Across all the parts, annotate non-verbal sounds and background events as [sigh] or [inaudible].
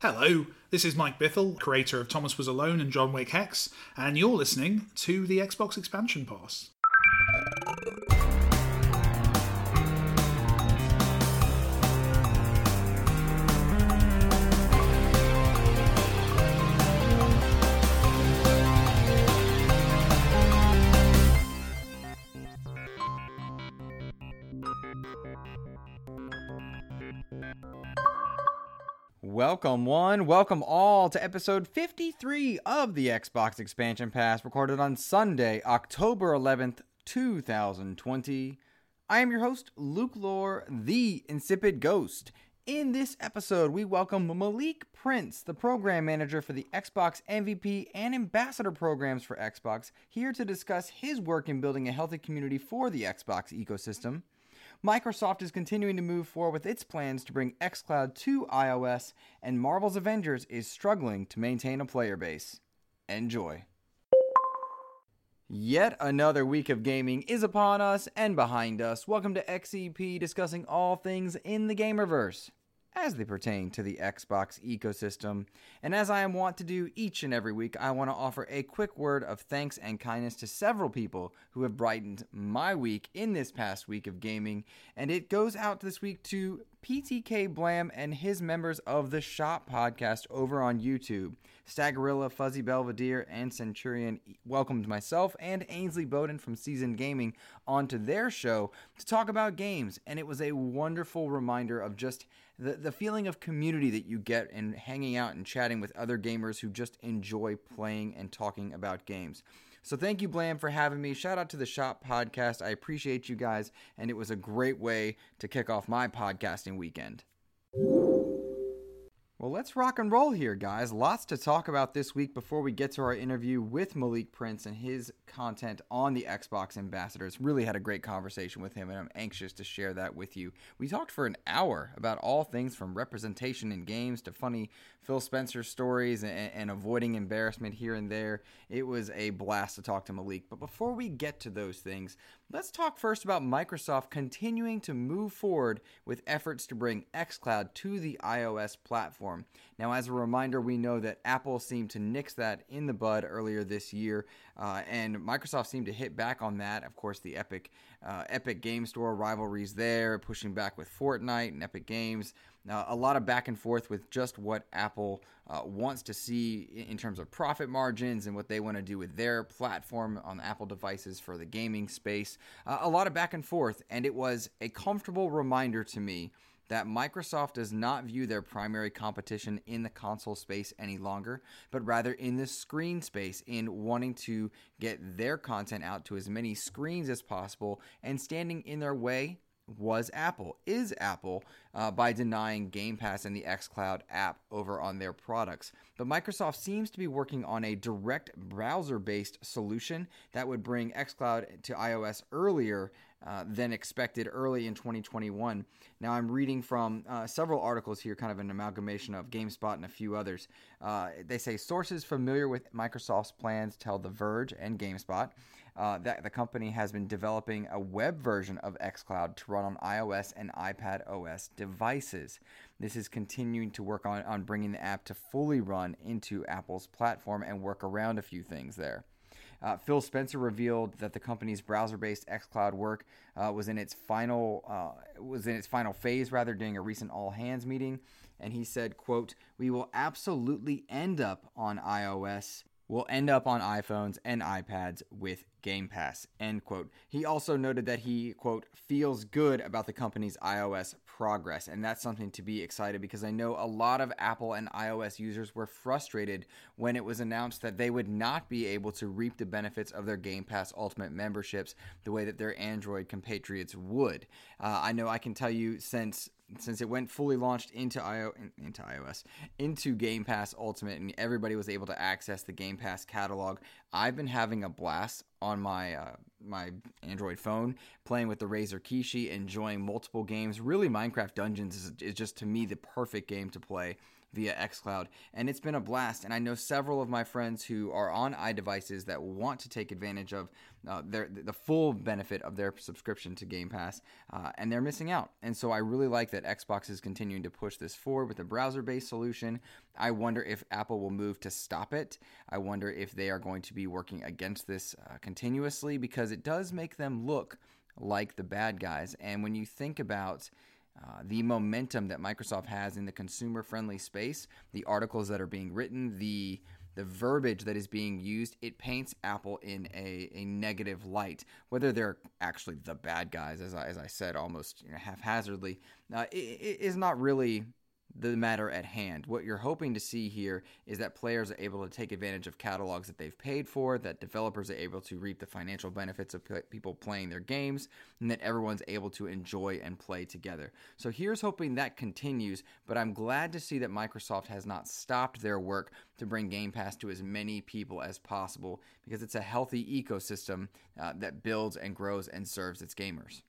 Hello, this is Mike Bithell, creator of Thomas Was Alone and John Wick Hex, and you're listening to the Xbox Expansion Pass. Welcome, one. Welcome all to episode 53 of the Xbox Expansion Pass, recorded on Sunday, October 11th, 2020. I am your host, Luke Lore, the Insipid Ghost. In this episode, we welcome Malik Prince, the program manager for the Xbox MVP and Ambassador programs for Xbox, here to discuss his work in building a healthy community for the Xbox ecosystem. Microsoft is continuing to move forward with its plans to bring xCloud to iOS, and Marvel's Avengers is struggling to maintain a player base. Enjoy. Yet another week of gaming is upon us and behind us. Welcome to XEP discussing all things in the gamerverse as they pertain to the Xbox ecosystem. And as I am wont to do each and every week, I want to offer a quick word of thanks and kindness to several people who have brightened my week in this past week of gaming. And it goes out this week to PTK Blam and his members of the Shop podcast over on YouTube. Stagorilla, Fuzzy Belvedere, and Centurion welcomed myself and Ainsley Bowden from Seasoned Gaming onto their show to talk about games. And it was a wonderful reminder of just the, the feeling of community that you get in hanging out and chatting with other gamers who just enjoy playing and talking about games. So thank you, Blam, for having me. Shout out to the Shop Podcast. I appreciate you guys, and it was a great way to kick off my podcasting weekend. Well, let's rock and roll here, guys. Lots to talk about this week before we get to our interview with Malik Prince and his content on the Xbox ambassadors. Really had a great conversation with him, and I'm anxious to share that with you. We talked for an hour about all things from representation in games to funny Phil Spencer stories and, and avoiding embarrassment here and there. It was a blast to talk to Malik. But before we get to those things, let's talk first about Microsoft continuing to move forward with efforts to bring xCloud to the iOS platform platform. Now, as a reminder, we know that Apple seemed to nix that in the bud earlier this year, uh, and Microsoft seemed to hit back on that. Of course, the Epic uh, Epic Game Store rivalries there, pushing back with Fortnite and Epic Games. Uh, a lot of back and forth with just what Apple uh, wants to see in terms of profit margins and what they want to do with their platform on Apple devices for the gaming space. Uh, a lot of back and forth, and it was a comfortable reminder to me that Microsoft does not view their primary competition in the console space any longer, but rather in the screen space, in wanting to get their content out to as many screens as possible and standing in their way was Apple, is Apple, uh, by denying Game Pass and the xCloud app over on their products. But Microsoft seems to be working on a direct browser based solution that would bring xCloud to iOS earlier uh, than expected early in 2021. Now, I'm reading from uh, several articles here, kind of an amalgamation of GameSpot and a few others. Uh, they say sources familiar with Microsoft's plans tell The Verge and GameSpot uh, that the company has been developing a web version of xCloud to run on iOS and iPad OS devices. This is continuing to work on, on bringing the app to fully run into Apple's platform and work around a few things there. Uh, Phil Spencer revealed that the company's browser-based xCloud work uh, was in its final uh, was in its final phase, rather during a recent all-hands meeting, and he said, "quote We will absolutely end up on iOS." Will end up on iPhones and iPads with Game Pass, end quote. He also noted that he, quote, feels good about the company's iOS progress, and that's something to be excited because I know a lot of Apple and iOS users were frustrated when it was announced that they would not be able to reap the benefits of their Game Pass Ultimate memberships the way that their Android compatriots would. Uh, I know I can tell you since since it went fully launched into IO into iOS into Game Pass Ultimate and everybody was able to access the Game Pass catalog, I've been having a blast on my uh, my Android phone playing with the Razer Kishi, enjoying multiple games. Really, Minecraft Dungeons is, is just to me the perfect game to play via xCloud, and it's been a blast. And I know several of my friends who are on iDevices that want to take advantage of uh, their the full benefit of their subscription to Game Pass, uh, and they're missing out. And so I really like that Xbox is continuing to push this forward with a browser-based solution. I wonder if Apple will move to stop it. I wonder if they are going to be working against this uh, continuously because it does make them look like the bad guys. And when you think about uh, the momentum that Microsoft has in the consumer friendly space, the articles that are being written, the the verbiage that is being used, it paints Apple in a, a negative light. Whether they're actually the bad guys, as I, as I said, almost you know, haphazardly, uh, is not really the matter at hand. What you're hoping to see here is that players are able to take advantage of catalogs that they've paid for, that developers are able to reap the financial benefits of people playing their games, and that everyone's able to enjoy and play together. So here's hoping that continues, but I'm glad to see that Microsoft has not stopped their work to bring Game Pass to as many people as possible because it's a healthy ecosystem uh, that builds and grows and serves its gamers.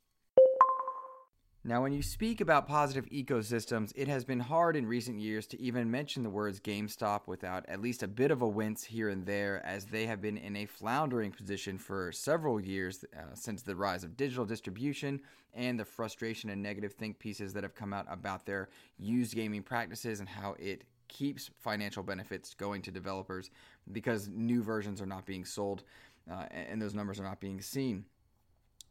Now, when you speak about positive ecosystems, it has been hard in recent years to even mention the words GameStop without at least a bit of a wince here and there, as they have been in a floundering position for several years uh, since the rise of digital distribution and the frustration and negative think pieces that have come out about their used gaming practices and how it keeps financial benefits going to developers because new versions are not being sold uh, and those numbers are not being seen.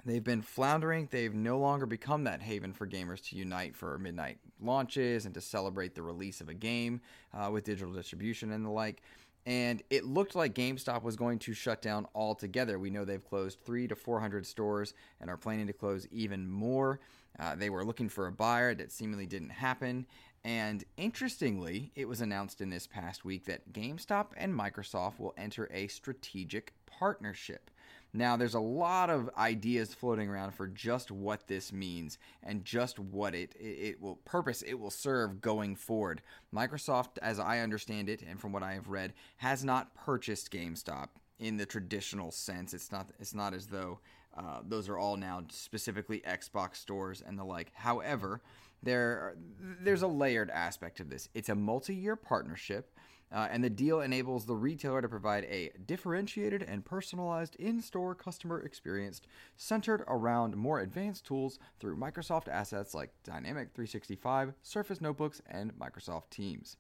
They've been floundering. They've no longer become that haven for gamers to unite for midnight launches and to celebrate the release of a game uh, with digital distribution and the like. And it looked like GameStop was going to shut down altogether. We know they've closed three to 400 stores and are planning to close even more. Uh, they were looking for a buyer that seemingly didn't happen. And interestingly, it was announced in this past week that GameStop and Microsoft will enter a strategic partnership. Now, there's a lot of ideas floating around for just what this means and just what it, it, will purpose it will serve going forward. Microsoft, as I understand it, and from what I have read, has not purchased GameStop in the traditional sense. It's not it's not as though uh, those are all now specifically Xbox stores and the like. However, there there's a layered aspect of this. It's a multi-year partnership uh, and the deal enables the retailer to provide a differentiated and personalized in store customer experience centered around more advanced tools through Microsoft assets like Dynamic 365, Surface Notebooks, and Microsoft Teams.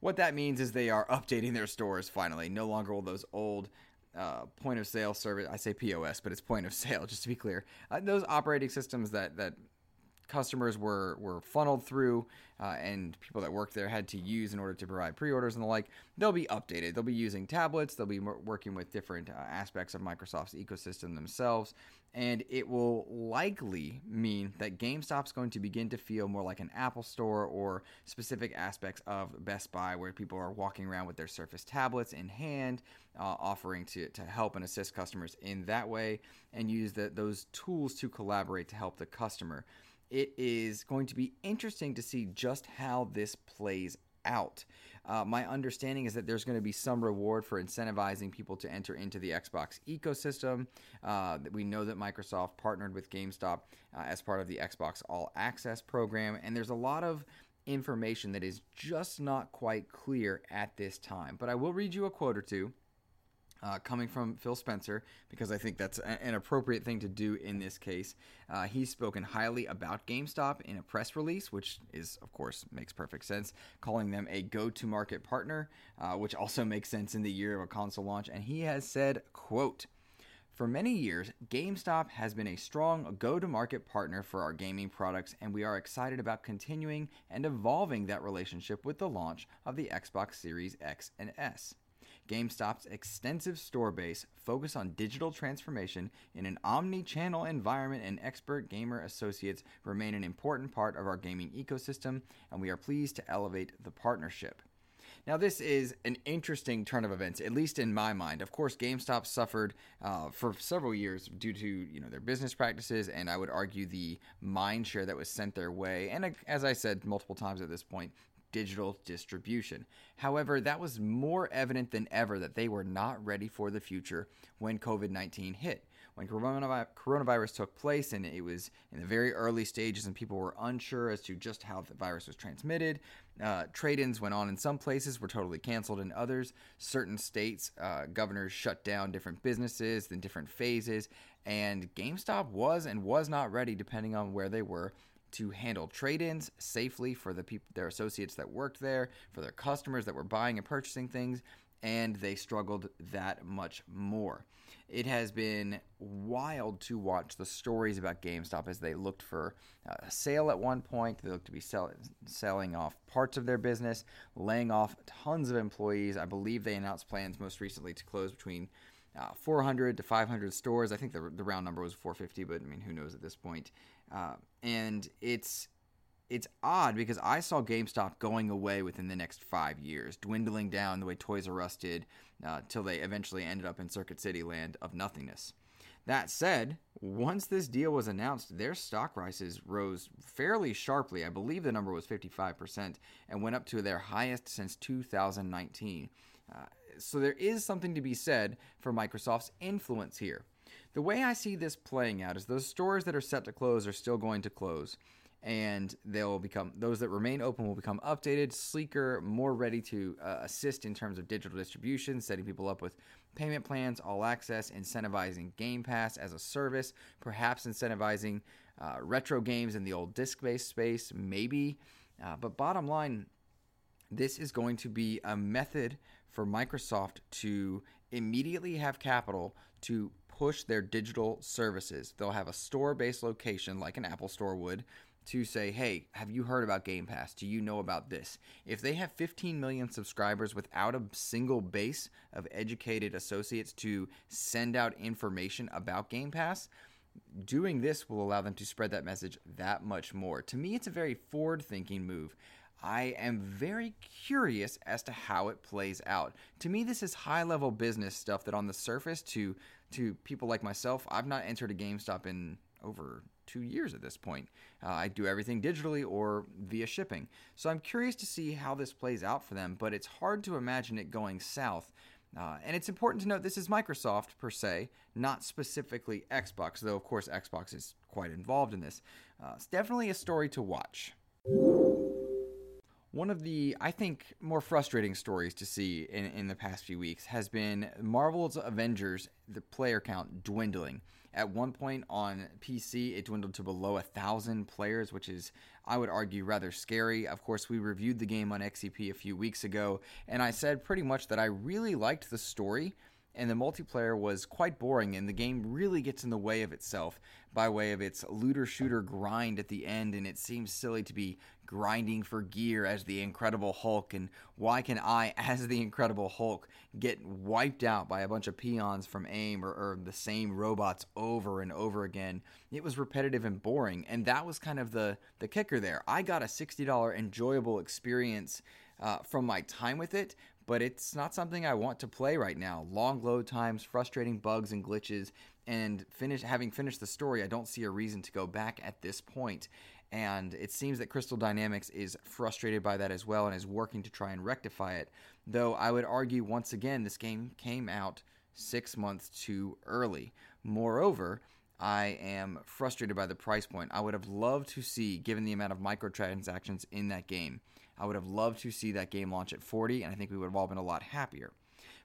What that means is they are [laughs] updating their stores finally. No longer will those old uh, point of sale service, I say POS, but it's point of [laughs] sale, just to be clear. Uh, those operating systems that, that customers were were funneled through uh, and people that worked there had to use in order to provide pre-orders and the like they'll be updated. They'll be using tablets. They'll be working with different uh, aspects of microsoft's ecosystem themselves. And it will likely mean that GameStop's going to begin to feel more like an Apple store or specific aspects of Best Buy where people are walking around with their Surface tablets in hand, uh, offering to, to help and assist customers in that way and use the, those tools to collaborate to help the customer it is going to be interesting to see just how this plays out. Uh, my understanding is that there's going to be some reward for incentivizing people to enter into the Xbox ecosystem. Uh, we know that Microsoft partnered with GameStop uh, as part of the Xbox All Access program, and there's a lot of information that is just not quite clear at this time. But I will read you a quote or two uh, coming from Phil Spencer because I think that's a- an appropriate thing to do in this case. Uh, he's spoken highly about GameStop in a press release, which is, of course, makes perfect sense, calling them a go to market partner, uh, which also makes sense in the year of a console launch. And he has said, quote, for many years, GameStop has been a strong go to market partner for our gaming products, and we are excited about continuing and evolving that relationship with the launch of the Xbox Series X and S. GameStop's extensive store base focus on digital transformation in an omni-channel environment and expert gamer associates remain an important part of our gaming ecosystem, and we are pleased to elevate the partnership. Now, this is an interesting turn of events, at least in my mind. Of course, GameStop suffered uh, for several years due to you know their business practices, and I would argue the mind share that was sent their way. And uh, as I said multiple times at this point, digital distribution. However, that was more evident than ever that they were not ready for the future when COVID 19 hit. When coronavirus took place and it was in the very early stages and people were unsure as to just how the virus was transmitted, uh, trade ins went on in some places, were totally canceled in others. Certain states, uh, governors shut down different businesses in different phases, and GameStop was and was not ready, depending on where they were, to handle trade-ins safely for the people, their associates that worked there, for their customers that were buying and purchasing things, and they struggled that much more. It has been wild to watch the stories about GameStop as they looked for a sale at one point. They looked to be sell- selling off parts of their business, laying off tons of employees. I believe they announced plans most recently to close between uh, 400 to 500 stores. I think the, the round number was 450, but I mean, who knows at this point. Uh, and it's it's odd because I saw GameStop going away within the next five years, dwindling down the way Toys R Us did, uh, till they eventually ended up in Circuit City land of nothingness. That said, once this deal was announced, their stock prices rose fairly sharply. I believe the number was 55% and went up to their highest since 2019. Uh, so there is something to be said for Microsoft's influence here. The way I see this playing out is those stores that are set to close are still going to close and they'll become those that remain open will become updated, sleeker, more ready to uh, assist in terms of digital distribution, setting people up with payment plans, all access, incentivizing Game Pass as a service, perhaps incentivizing uh, retro games in the old disc based space, maybe. Uh, but bottom line, this is going to be a method for Microsoft to immediately have capital to push their digital services. They'll have a store based location like an Apple Store would to say, hey, have you heard about Game Pass? Do you know about this? If they have 15 million subscribers without a single base of educated associates to send out information about Game Pass, doing this will allow them to spread that message that much more. To me, it's a very forward thinking move. I am very curious as to how it plays out. To me, this is high level business stuff that on the surface to to people like myself, I've not entered a GameStop in over two years at this point. Uh, I do everything digitally or via shipping. So I'm curious to see how this plays out for them, but it's hard to imagine it going south. Uh, and it's important to note this is Microsoft per se, not specifically Xbox, though of course Xbox is quite involved in this. Uh, it's definitely a story to watch. One of the, I think, more frustrating stories to see in, in the past few weeks has been Marvel's Avengers, the player count dwindling. At one point on PC, it dwindled to below a thousand players, which is, I would argue, rather scary. Of course, we reviewed the game on XEP a few weeks ago, and I said pretty much that I really liked the story and the multiplayer was quite boring and the game really gets in the way of itself by way of its looter shooter grind at the end and it seems silly to be grinding for gear as the incredible hulk and why can i [laughs] as the incredible hulk get wiped out by a bunch of peons from aim or, or the same robots over and over again? It was repetitive and boring and that was kind of the the kicker there. I got a $60 enjoyable experience uh, from my time with it, but it's not something I want to play right now. Long load times, frustrating bugs and glitches, and finish having finished the story, I don't see a reason to go back at this point. And it seems that Crystal Dynamics is frustrated by that as well and is working to try and rectify it. Though I would argue once again, this game came out six months too early. Moreover, I am frustrated by the price point. I would have loved to see, given the amount of microtransactions in that game, I would have loved to see that game launch at 40, and I think we would have all been a lot happier.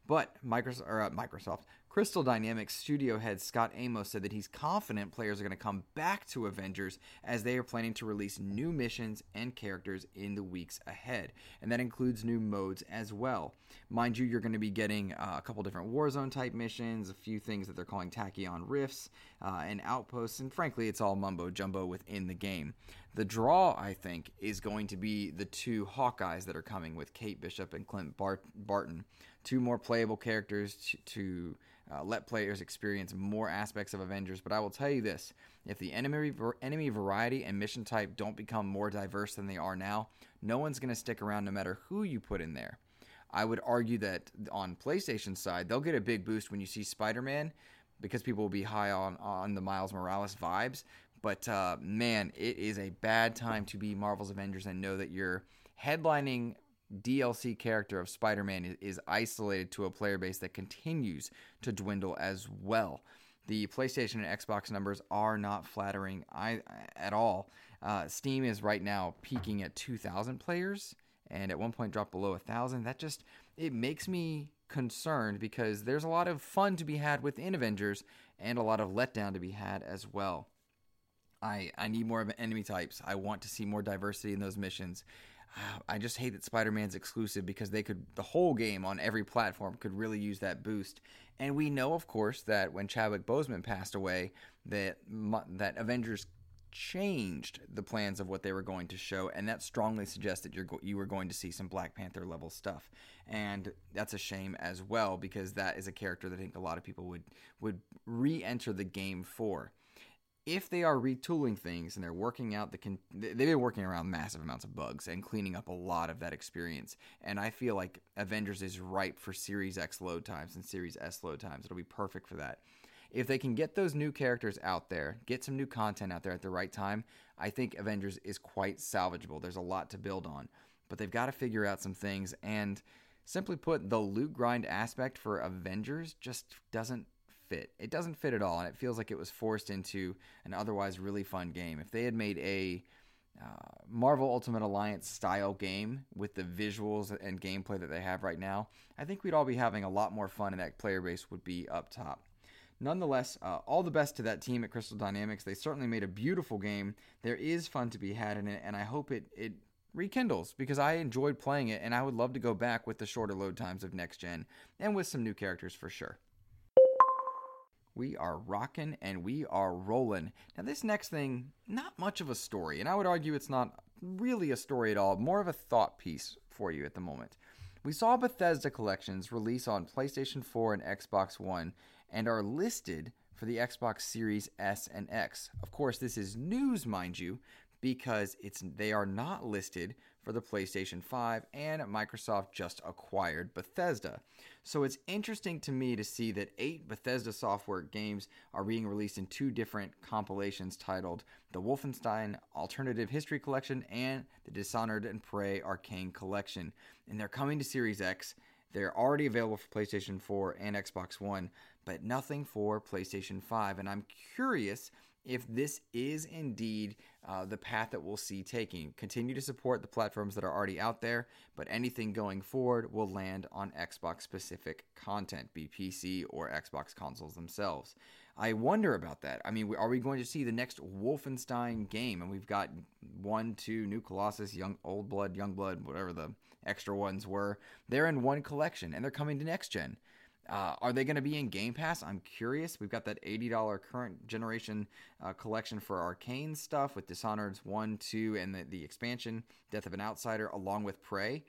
But Microsoft, or, uh, Microsoft, Crystal Dynamics studio head Scot Amos said that he's confident players are going to come back to Avengers as they are planning to release new missions and characters in the weeks ahead. And that includes new modes as well. Mind you, you're going to be getting uh, a couple different Warzone type missions, a few things that they're calling tachyon rifts, uh, and outposts, and frankly, it's all mumbo jumbo within the game. The draw, I think, is going to be the two Hawkeyes that are coming with Kate Bishop and Clint Bart- Barton. Two more playable characters to, to uh, let players experience more aspects of Avengers. But I will tell you this if the enemy, enemy variety and mission type don't become more diverse than they are now, no one's going to stick around no matter who you put in there. I would argue that on PlayStation side, they'll get a big boost when you see Spider Man because people will be high on, on the Miles Morales vibes. But uh, man, it is a bad time to be Marvel's Avengers and know that you're headlining DLC character of Spider Man is, is isolated to a player base that continues to dwindle as well. The PlayStation and Xbox numbers are not flattering at all. Uh, Steam is right now peaking at 2,000 players, and at one point dropped below 1,000. That just it makes me concerned because there's a lot of fun to be had within Avengers and a lot of letdown to be had as well. I I need more of enemy types. I want to see more diversity in those missions. I just hate that Spider-Man's exclusive because they could the whole game on every platform could really use that boost. And we know, of course, that when Chadwick Boseman passed away, that that Avengers changed the plans of what they were going to show, and that strongly suggests that you're you were going to see some Black Panther level stuff, and that's a shame as well because that is a character that I think a lot of people would would re-enter the game for if they are retooling things and they're working out the con- they've been working around massive amounts of bugs and cleaning up a lot of that experience. And i feel like avengers is ripe for series x load times and series s load times. It'll be perfect for that. If they can get those new characters out there get some new content out there at the right time i think avengers is quite salvageable. There's a lot to build on but they've got to figure out some things. And simply put the loot grind aspect for avengers just doesn't fit. It doesn't fit at all, and it feels like it was forced into an otherwise really fun game. If they had made a uh, Marvel Ultimate Alliance style game with the visuals and gameplay that they have right now, I think we'd all be having a lot more fun, and that player base would be up top. Nonetheless, uh, all the best to that team at Crystal Dynamics. They certainly made a beautiful game. There is fun to be had in it, and I hope it it rekindles because I enjoyed playing it, and I would love to go back with the shorter load times of next gen and with some new characters for sure. We are rocking and we are rolling. Now, this next thing, not much of a story, and I would argue it's not really a story at all, more of a thought piece for you at the moment. We saw Bethesda collections release on PlayStation 4 and Xbox One and are listed for the Xbox Series S and X. Of course, this is news, mind you, because it's they are not listed for the PlayStation 5 and Microsoft just acquired Bethesda. So it's interesting to me to see that 8 Bethesda software games are being released in two different compilations titled the Wolfenstein Alternative History Collection and the Dishonored and Prey Arcane Collection. And they're coming to Series X. They're already available for PlayStation 4 and Xbox One, but nothing for PlayStation 5. And I'm curious if this is indeed uh, the path that we'll see taking. Continue to support the platforms that are already out there, but anything going forward will land on Xbox specific content, be PC or Xbox consoles themselves. I wonder about that. I mean, are we going to see the next Wolfenstein game? And we've got one, two, New Colossus, Young Old Blood, Young Blood, whatever the extra ones were. They're in one collection, and they're coming to next gen. Uh, are they going to be in Game Pass? I'm curious. We've got that $80 current generation uh, collection for arcane stuff with Dishonored's 1, 2, and the, the expansion, Death of an Outsider, along with Prey.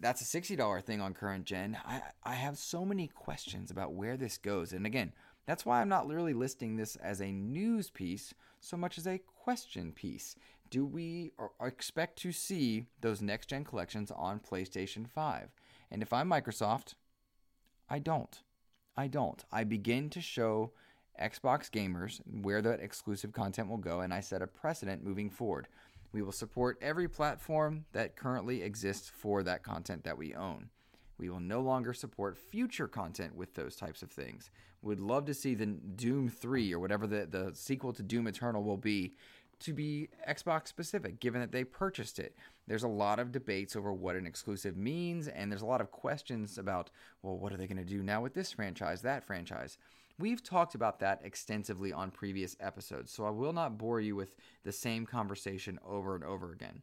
That's a $60 thing on current gen. I, I have so many questions about where this goes. And again, that's why I'm not literally listing this as a news piece so much as a question piece. Do we expect to see those next gen collections on PlayStation 5? And if I'm Microsoft, I don't. I don't. I begin to show Xbox gamers where that exclusive content will go, and I set a precedent moving forward. We will support every platform that currently exists for that content that we own. We will no longer support future content with those types of things. Would love to see the Doom 3 or whatever the, the sequel to Doom Eternal will be to be Xbox specific, given that they purchased it. There's a lot of debates over what an exclusive means, and there's a lot of questions about, well, what are they going to do now with this franchise, that franchise? We've talked about that extensively on previous episodes, so I will not bore you with the same conversation over and over again.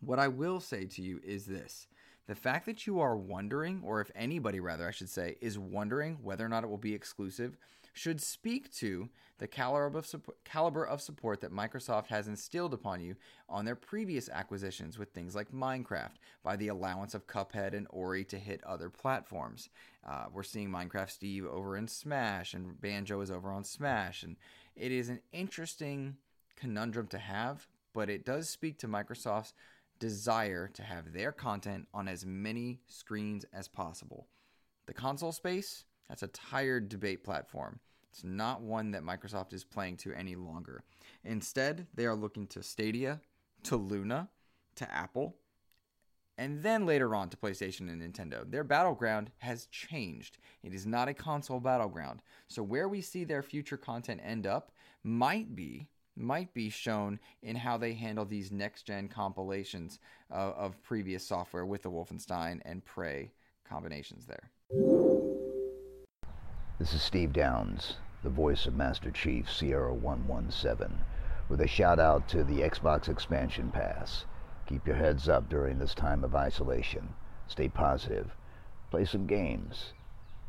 What I will say to you is this the fact that you are wondering, or if anybody rather, I should say, is wondering whether or not it will be exclusive should speak to the caliber of, support, caliber of support that Microsoft has instilled upon you on their previous acquisitions with things like Minecraft by the allowance of Cuphead and Ori to hit other platforms. Uh, we're seeing Minecraft Steve over in Smash, and Banjo is over on Smash, and it is an interesting conundrum to have, but it does speak to Microsoft's desire to have their content on as many screens as possible. The console space, that's a tired debate platform. It's not one that Microsoft is playing to any longer. Instead, they are looking to Stadia, to Luna, to Apple, and then later on to PlayStation and Nintendo. Their battleground has changed. It is not a console battleground. So where we see their future content end up might be might be shown in how they handle these next gen compilations uh, of previous software with the Wolfenstein and Prey combinations there. This is Steve Downes, the voice of Master Chief Sierra 117, with a shout out to the Xbox Expansion Pass. Keep your heads up during this time of isolation. Stay positive. Play some games.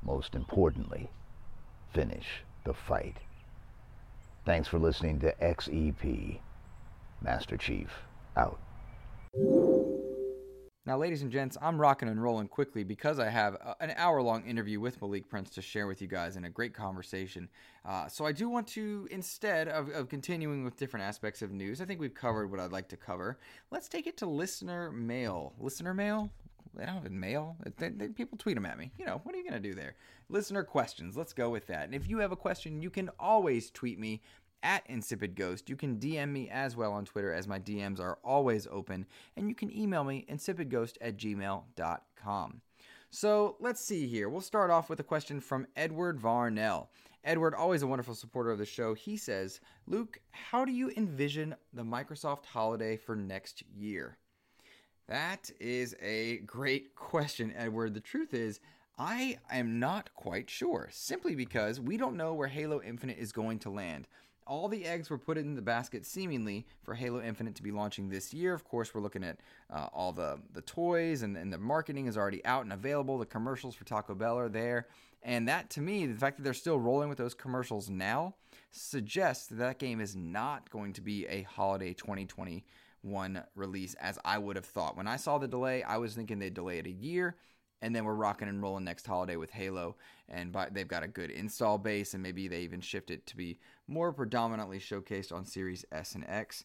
Most importantly, finish the fight. Thanks for listening to XEP. Master Chief, out. Now, ladies and gents, I'm rocking and rolling quickly because I have a, an hour long interview with Malik Prince to share with you guys in a great conversation. Uh, so, I do want to, instead of, of continuing with different aspects of news, I think we've covered what I'd like to cover. Let's take it to listener mail. Listener mail? They don't have mail. They, they, people tweet them at me. You know, what are you going to do there? Listener questions. Let's go with that. And if you have a question, you can always tweet me at Insipid Ghost. You can DM me as well on Twitter, as my DMs are always open. And you can email me, insipidghost at gmail.com. So let's see here. We'll start off with a question from Edward Varnell. Edward, always a wonderful supporter of the show, he says, Luke, how do you envision the Microsoft holiday for next year? That is a great [laughs] question, Edward. The truth is, I am not quite sure, simply because we don't know where Halo Infinite is going to land all the eggs were put in the basket seemingly for Halo Infinite to be launching this year. Of course, we're looking at uh, all the, the toys and, and the marketing is already out and available. The commercials for Taco Bell are there. And that, to me, the fact that they're still rolling with those commercials now suggests that that game is not going to be a holiday 2021 release as I would have thought. When I saw the delay, I was thinking they'd delay it a year and then we're rocking and rolling next holiday with Halo. And by, they've got a good install base, and maybe they even shift it to be more predominantly showcased on Series S and X.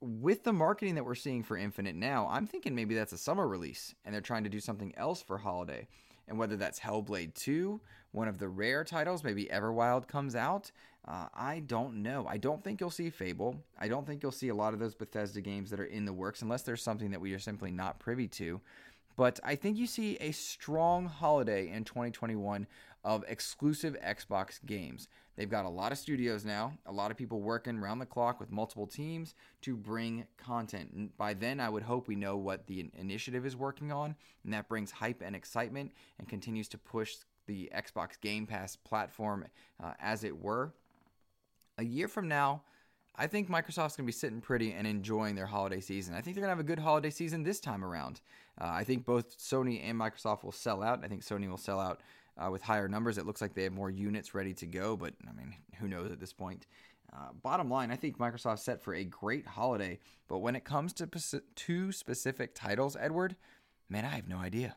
With the marketing that we're seeing for Infinite now, I'm thinking maybe that's a summer release, and they're trying to do something else for holiday. And whether that's Hellblade 2, one of the rare titles, maybe Everwild comes out, uh, I don't know. I don't think you'll see Fable. I don't think you'll see a lot of those Bethesda games that are in the works, unless there's something that we are simply not privy to. But I think you see a strong holiday in 2021 of exclusive Xbox games. They've got a lot of studios now, a lot of people working around the clock with multiple teams to bring content. And by then, I would hope we know what the initiative is working on, and that brings hype and excitement and continues to push the Xbox Game Pass platform, uh, as it were. A year from now, I think Microsoft's going to be sitting pretty and enjoying their holiday season. I think they're going to have a good holiday season this time around. Uh, I think both Sony and Microsoft will sell out. I think Sony will sell out uh, with higher numbers. It looks like they have more units ready to go, but I mean, who knows at this point? Uh, bottom line, I think Microsoft's set for a great holiday, but when it comes to two specific titles, Edward, man, I have no idea.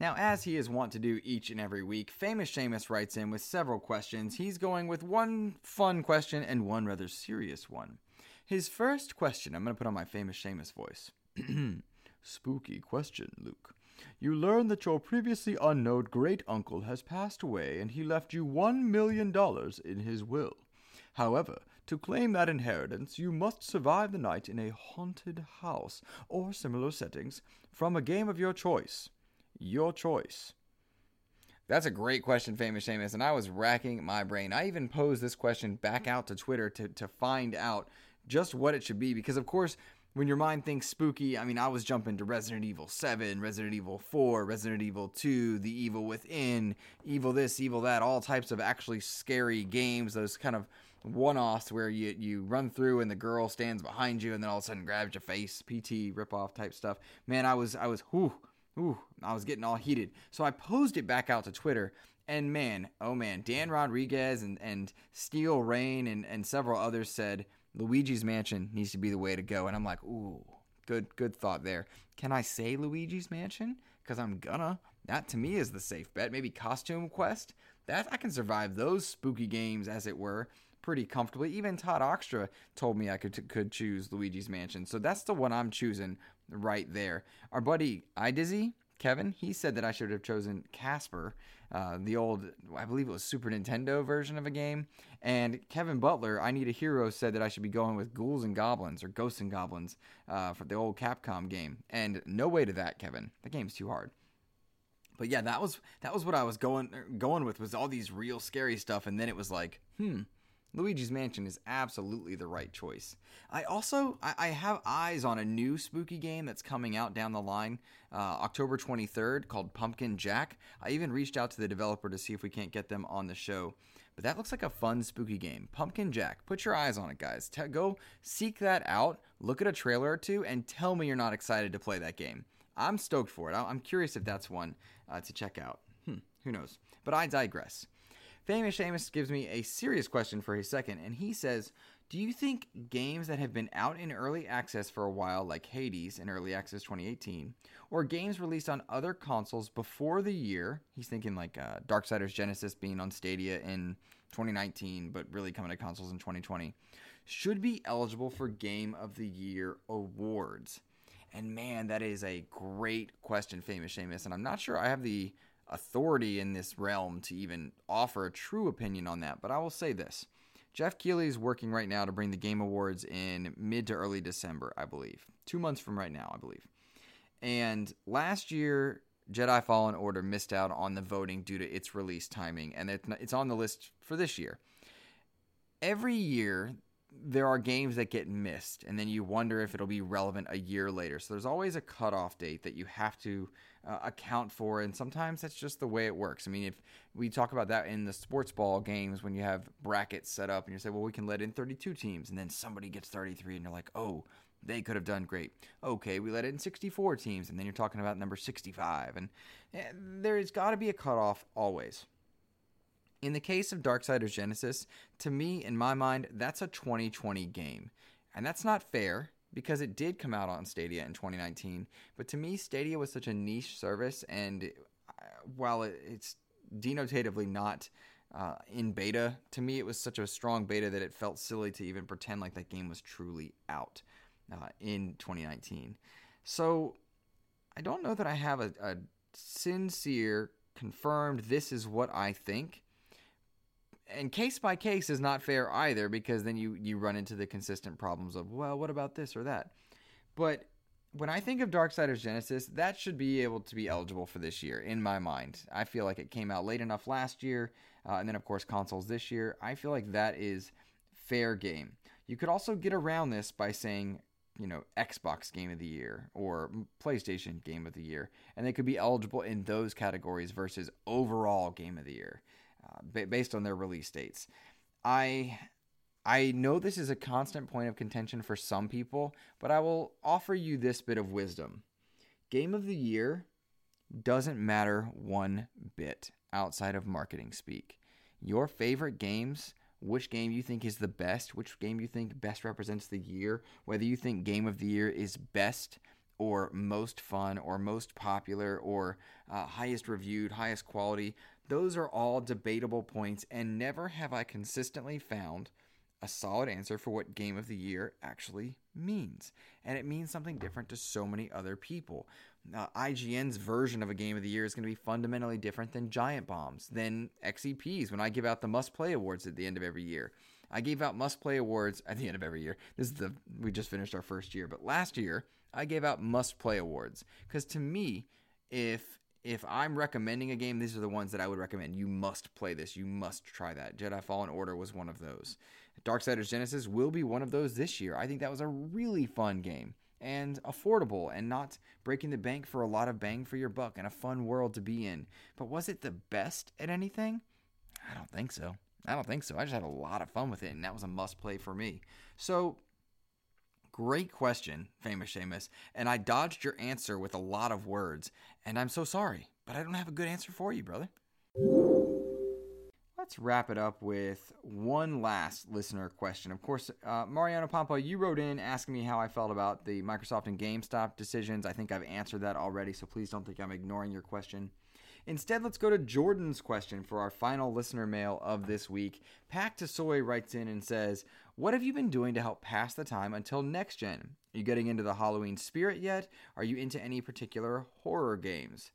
Now, as he is wont to do each and every week, Famous Seamus writes in with several questions. He's going with one fun question and one rather serious one. His first question, I'm going to put on my Famous Seamus voice. [clears throat] Spooky question, Luke. You learn that your previously unknown great uncle has passed away and he left you one million dollars in his will. However, to claim that inheritance, you must survive the night in a haunted house or similar settings from a game of your choice. Your choice. That's a great question, Famous Seamus, and I was racking my brain. I even posed this question back out to Twitter to, to find out just what it should be, because of course, when your mind thinks spooky, I mean, I was jumping to Resident Evil 7, Resident Evil 4, Resident Evil 2, The Evil Within, Evil this, Evil that, all types of actually scary games, those kind of one offs where you, you run through and the girl stands behind you and then all of a sudden grabs your face, PT ripoff type stuff. Man, I was, I was, whew, Ooh, I was getting all heated. So I posed it back out to Twitter. And man, oh man, Dan Rodriguez and, and Steel Rain and, and several others said Luigi's Mansion needs to be the way to go. And I'm like, ooh, good good thought there. Can I say Luigi's Mansion? Because I'm gonna. That to me is the safe bet. Maybe Costume Quest. That I can survive those spooky games, as it were, pretty comfortably. Even Todd Oxtra told me I could could choose Luigi's Mansion. So that's the one I'm choosing right there. Our buddy iDizzy Kevin. He said that I should have chosen Casper, uh, the old, I believe it was Super Nintendo version of a game. And Kevin Butler, I Need a Hero, said that I should be going with Ghouls and Goblins or Ghosts and Goblins uh, for the old Capcom game. And no way to that, Kevin. The game's too hard. But yeah, that was that was what I was going going with was all these real scary stuff, and then it was like, hmm, Luigi's Mansion is absolutely the right choice. I also I, I, have eyes on a new spooky game that's coming out down the line, uh, October 23rd, called Pumpkin Jack. I even reached out to the developer to see if we can't get them on the show. But that looks like a fun spooky game. Pumpkin Jack. Put your eyes on it, guys. Go seek that out. Look at a trailer or two, and tell me you're not excited to play that game. I'm stoked for it. I'm curious if that's one uh, to check out. Hmm, who knows? But I digress. Famous Seamus gives me a serious question for his second, and he says, Do you think games that have been out in early access for a while, like Hades in early access 2018, or games released on other consoles before the year, he's thinking like uh, Darksiders Genesis being on Stadia in 2019, but really coming to consoles in 2020, should be eligible for Game of the Year awards? And man, that is a great question, Famous Seamus, and I'm not sure I have the authority in this realm to even offer a true opinion on that, but I will say this. Geoff Keighley is working right now to bring the Game Awards in mid to early December, I believe. Two months from right now, I believe. And last year, Jedi Fallen Order missed out on the voting due to its release timing, and it's on the list for this year. Every year, there are games that get missed, and then you wonder if it'll be relevant a year later. So there's always a cutoff date that you have to uh, account for, and sometimes that's just the way it works. I mean, if we talk about that in the sports ball games when you have brackets set up and you say, well, we can let in 32 teams, and then somebody gets 33, and you're like, oh, they could have done great. Okay, we let in 64 teams, and then you're talking about number 65, and eh, there's got to be a cutoff always. In the case of Darksiders Genesis, to me, in my mind, that's a 2020 game. And that's not fair because it did come out on Stadia in 2019. But to me, Stadia was such a niche service, and uh, while it's denotatively not uh, in beta, to me it was such a strong beta that it felt silly to even pretend like that game was truly out uh, in 2019. So I don't know that I have a, a sincere, confirmed, this is what I think and case by case is not fair either because then you you run into the consistent problems of well what about this or that but when I think of Darksiders Genesis, that should be able to be eligible for this year, in my mind. I feel like it came out late enough last year, uh, and then, of course, consoles this year. I feel like that is fair game. You could also get around this by saying, you know, Xbox Game of the Year or PlayStation Game of the Year, and they could be eligible in those categories versus overall Game of the Year uh, based on their release dates. I I know this is a constant point of contention for some people, but I will offer you this bit of wisdom. Game of the year doesn't matter one bit outside of marketing speak. Your favorite games, which game you think is the best, which game you think best represents the year, whether you think game of the year is best or most fun or most popular or uh, highest reviewed, highest quality, those are all debatable points, and never have I consistently found a solid answer for what game of the year actually means. And it means something different to so many other people. Uh, IGN's version of a game of the year is going to be fundamentally different than Giant Bomb's, than XEP's when I give out the must play awards at the end of every year. I gave out must play awards at the end of every year. This is the we just finished our first year, but last year I gave out must play awards because to me, if if I'm recommending a game, these are the ones that I would recommend. You must play this. You must try that. Jedi Fallen Order was one of those. Darksiders Genesis will be one of those this year. I think that was a really fun game and affordable and not breaking the bank for a lot of bang for your buck and a fun world to be in. But was it the best at anything? I don't think so. I don't think so. I just had a lot of fun with it, and that was a must play for me. So Great question, famous Seamus. And I dodged your answer with a lot of words. And I'm so sorry, but I don't have a good answer for you, brother. Let's wrap it up with one last listener question. Of course, uh, Mariano Pampa, you wrote in asking me how I felt about the Microsoft and GameStop decisions. I think I've answered that already, so please don't think I'm ignoring your question. Instead, let's go to Jordan's question for our final listener mail of this week. Pack to Soy writes in and says, What have you been doing to help pass the time until next gen? Are you getting into the Halloween spirit yet? Are you into any particular horror games?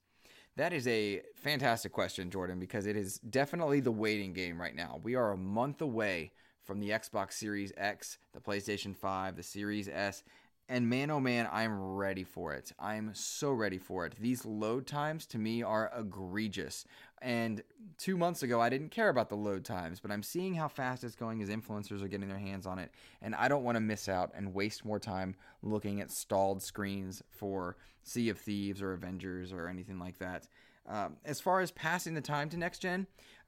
That is a fantastic question, Jordan, because it is definitely the waiting game right now. We are a month away from the Xbox Series X, the PlayStation 5, the Series S, and man, oh man, I'm ready for it. I'm so ready for it. These load times to me are egregious. And two months ago, I didn't care about the load times, but I'm seeing how fast it's going as influencers are getting their hands on it. And I don't want to miss out and waste more time looking at stalled screens for Sea of Thieves or Avengers or anything like that. Um, as far as passing the time to next gen,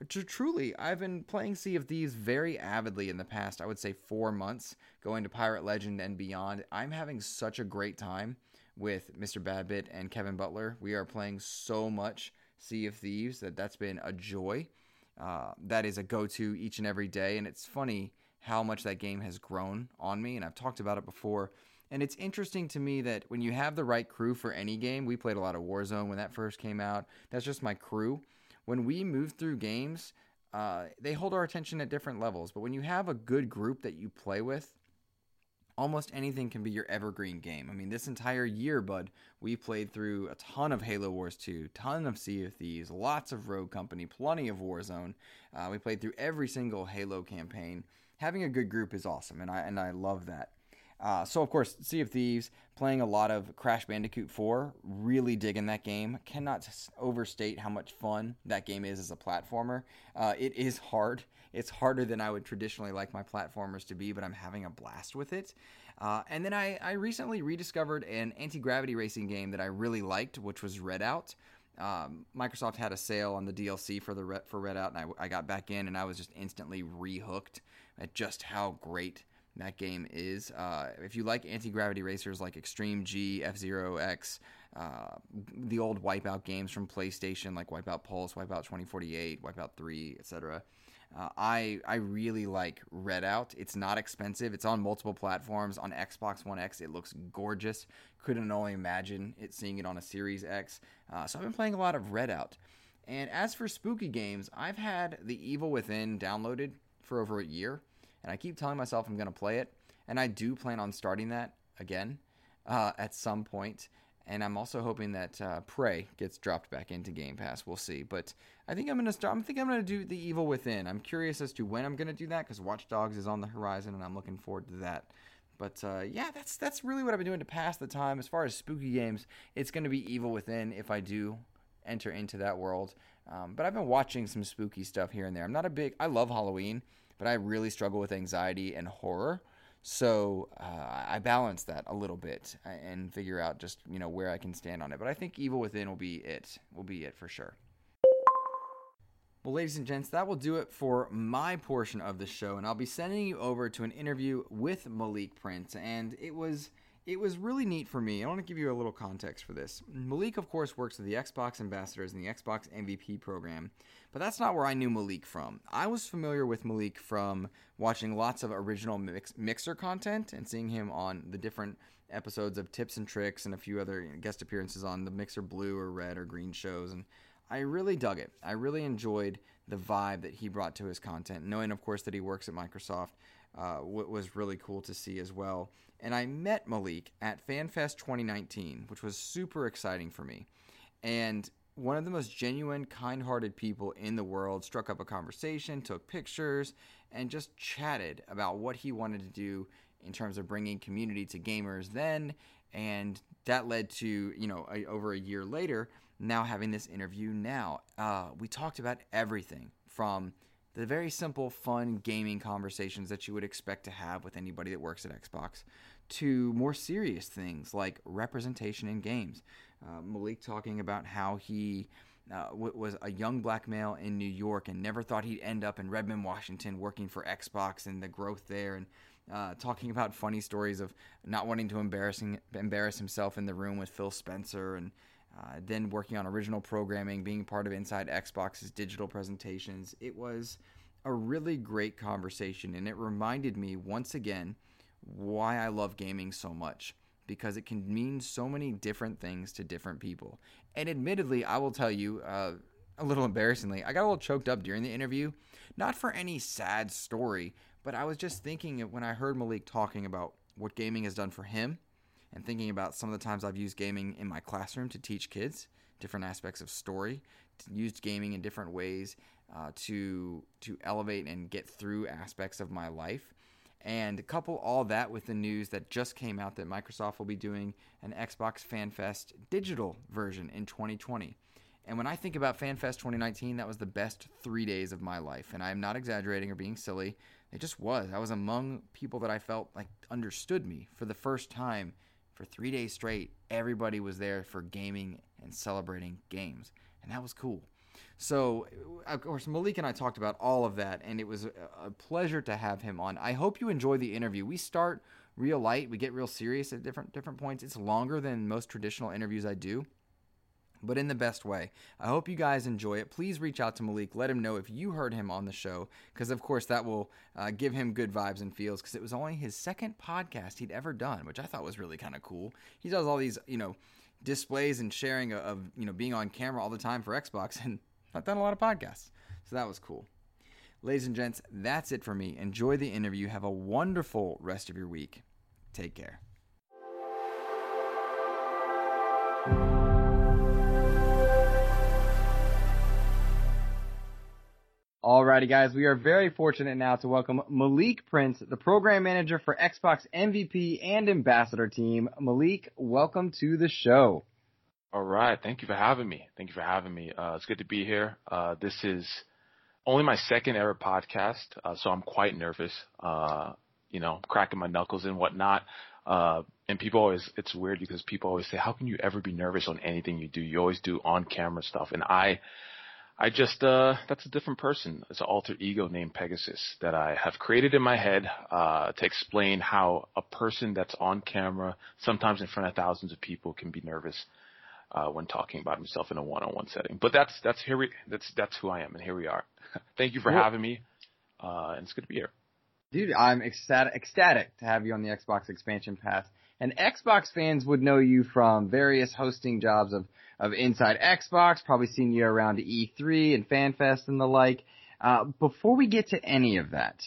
tr- truly, I've been playing Sea of Thieves very avidly in the past, I would say four months, going to Pirate Legend and beyond. I'm having such a great time with Mr. Badbit and Kevin Butler. We are playing so much Sea of Thieves that that's been a joy. Uh, that is a go to each and every day. And it's funny how much that game has grown on me. And I've talked about it before and it's interesting to me that when you have the right crew for any game, we played a lot of Warzone when that first came out. That's just my crew. When we move through games, uh, they hold our attention at different levels. But when you have a good group that you play with, almost anything can be your evergreen game. I mean, this entire year, bud, we played through a ton of Halo Wars 2, ton of Sea of Thieves, lots of Rogue Company, plenty of Warzone. Uh, we played through every single Halo campaign. Having a good group is awesome, and I and I love that. Uh, so of course, Sea of Thieves, playing a lot of Crash Bandicoot 4, really digging that game. Cannot overstate how much fun that game is as a platformer. Uh, it is hard. It's harder than I would traditionally like my platformers to be, but I'm having a blast with it. Uh, and then I, I, recently rediscovered an anti gravity racing game that I really liked, which was Redout. Um, Microsoft had a sale on the DLC for the for Redout, and I, I got back in, and I was just instantly rehooked at just how great that game is. Uh, if you like anti gravity racers like Extreme G, F Zero X, uh, the old Wipeout games from PlayStation like Wipeout Pulse, Wipeout 2048, Wipeout 3, etc. Uh, I I really like Redout. It's not expensive. It's on multiple platforms. On Xbox One X, it looks gorgeous. Couldn't only imagine it seeing it on a Series X. Uh, so I've been playing a lot of Redout. And as for spooky games, I've had The Evil Within downloaded for over a year and I keep telling myself I'm going to play it, and I do plan on starting that again uh, at some point. And I'm also hoping that uh, Prey gets dropped back into Game Pass. We'll see, but I think I'm gonna start. I think I'm gonna do The Evil Within. I'm curious as to when I'm gonna do that because Watch Dogs is on the horizon, and I'm looking forward to that. But uh, yeah, that's that's really what I've been doing to pass the time. As far as spooky games, it's going to be Evil Within if I do enter into that world. Um, but I've been watching some spooky stuff here and there. I'm not a big. I love Halloween but I really struggle with anxiety and horror. So uh, I balance that a little bit and figure out just you know where I can stand on it. But I think Evil Within will be it. Will be it for sure. Well, ladies and gents, that will do it for my portion of the show, and I'll be sending you over to an interview with Malik Prince, and it was it was really neat for me. I want to give you a little context for this. Malik, of course, works with the Xbox ambassadors in the Xbox MVP program, but that's not where I knew Malik from. I was familiar with Malik from watching lots of original mix- Mixer content and seeing him on the different episodes of Tips and Tricks and a few other guest appearances on the Mixer Blue or Red or Green shows. And I really dug it. I really enjoyed the vibe that he brought to his content, knowing, of course, that he works at Microsoft. Uh, was really cool to see as well. And I met Malik at FanFest 2019, which was super exciting for me. And one of the most genuine, kind hearted people in the world struck up a conversation, took pictures, and just chatted about what he wanted to do in terms of bringing community to gamers then. And that led to, you know, a, over a year later, now having this interview now. Uh, we talked about everything from the very simple, fun gaming conversations that you would expect to have with anybody that works at Xbox to more serious things like representation in games. Uh, Malik talking about how he uh, w- was a young black male in New York and never thought he'd end up in Redmond, Washington, working for Xbox and the growth there, and uh, talking about funny stories of not wanting to embarrassing embarrass himself in the room with Phil Spencer, and uh, then working on original programming, being part of Inside Xbox's digital presentations. It was a really great conversation, and it reminded me once again why I love gaming so much because it can mean so many different things to different people. And admittedly, I will tell you, uh, a little embarrassingly, I got a little choked up during the interview, not for any sad story, but I was just thinking when I heard Malik talking about what gaming has done for him and thinking about some of the times I've used gaming in my classroom to teach kids different aspects of story, used gaming in different ways uh, to to elevate and get through aspects of my life. And couple all that with the news that just came out that Microsoft will be doing an Xbox FanFest digital version in 2020. And when I think about FanFest 2019, that was the best three days of my life. And I'm not exaggerating or being silly. It just was. I was among people that I felt like understood me for the first time for three days straight. Everybody was there for gaming and celebrating games. And that was cool. So, of course, Malik and I talked about all of that, and it was a pleasure to have him on. I hope you enjoy the interview. We start real light, we get real serious at different different points. It's longer than most traditional interviews I do, but in the best way. I hope you guys enjoy it. Please reach out to Malik. Let him know if you heard him on the show, because of course that will uh, give him good vibes and feels. Because it was only his second podcast he'd ever done, which I thought was really kind of cool. He does all these, you know, displays and sharing of, you know being on camera all the time for Xbox, [laughs] and I've done a lot of podcasts. So that was cool. Ladies and gents, that's it for me. Enjoy the interview. Have a wonderful rest of your week. Take care. Alrighty, guys, we are very fortunate now to welcome Malik Prince, the program manager for Xbox MVP and Ambassador team. Malik, welcome to the show. All right. Thank you for having me. Thank you for having me. Uh, it's good to be here. Uh, this is only my second ever podcast, uh, so I'm quite nervous. Uh, you know, cracking my knuckles and whatnot. Uh, and people always, it's weird because people always say, how can you ever be nervous on anything you do? You always do on camera stuff. And I, I just, uh, that's a different person. It's an alter ego named Pegasus that I have created in my head, uh, to explain how a person that's on camera, sometimes in front of thousands of people can be nervous uh, when talking about himself in a one-on-one setting. But that's that's here we that's that's who I am, and here we are. [laughs] Thank you for cool. having me, uh, and it's good to be here. Dude, I'm ecstatic, ecstatic to have you on the Xbox Expansion Pass. And Xbox fans would know you from various hosting jobs of, of Inside Xbox, probably seen you around E3 and FanFest and the like. Uh, before we get to any of that,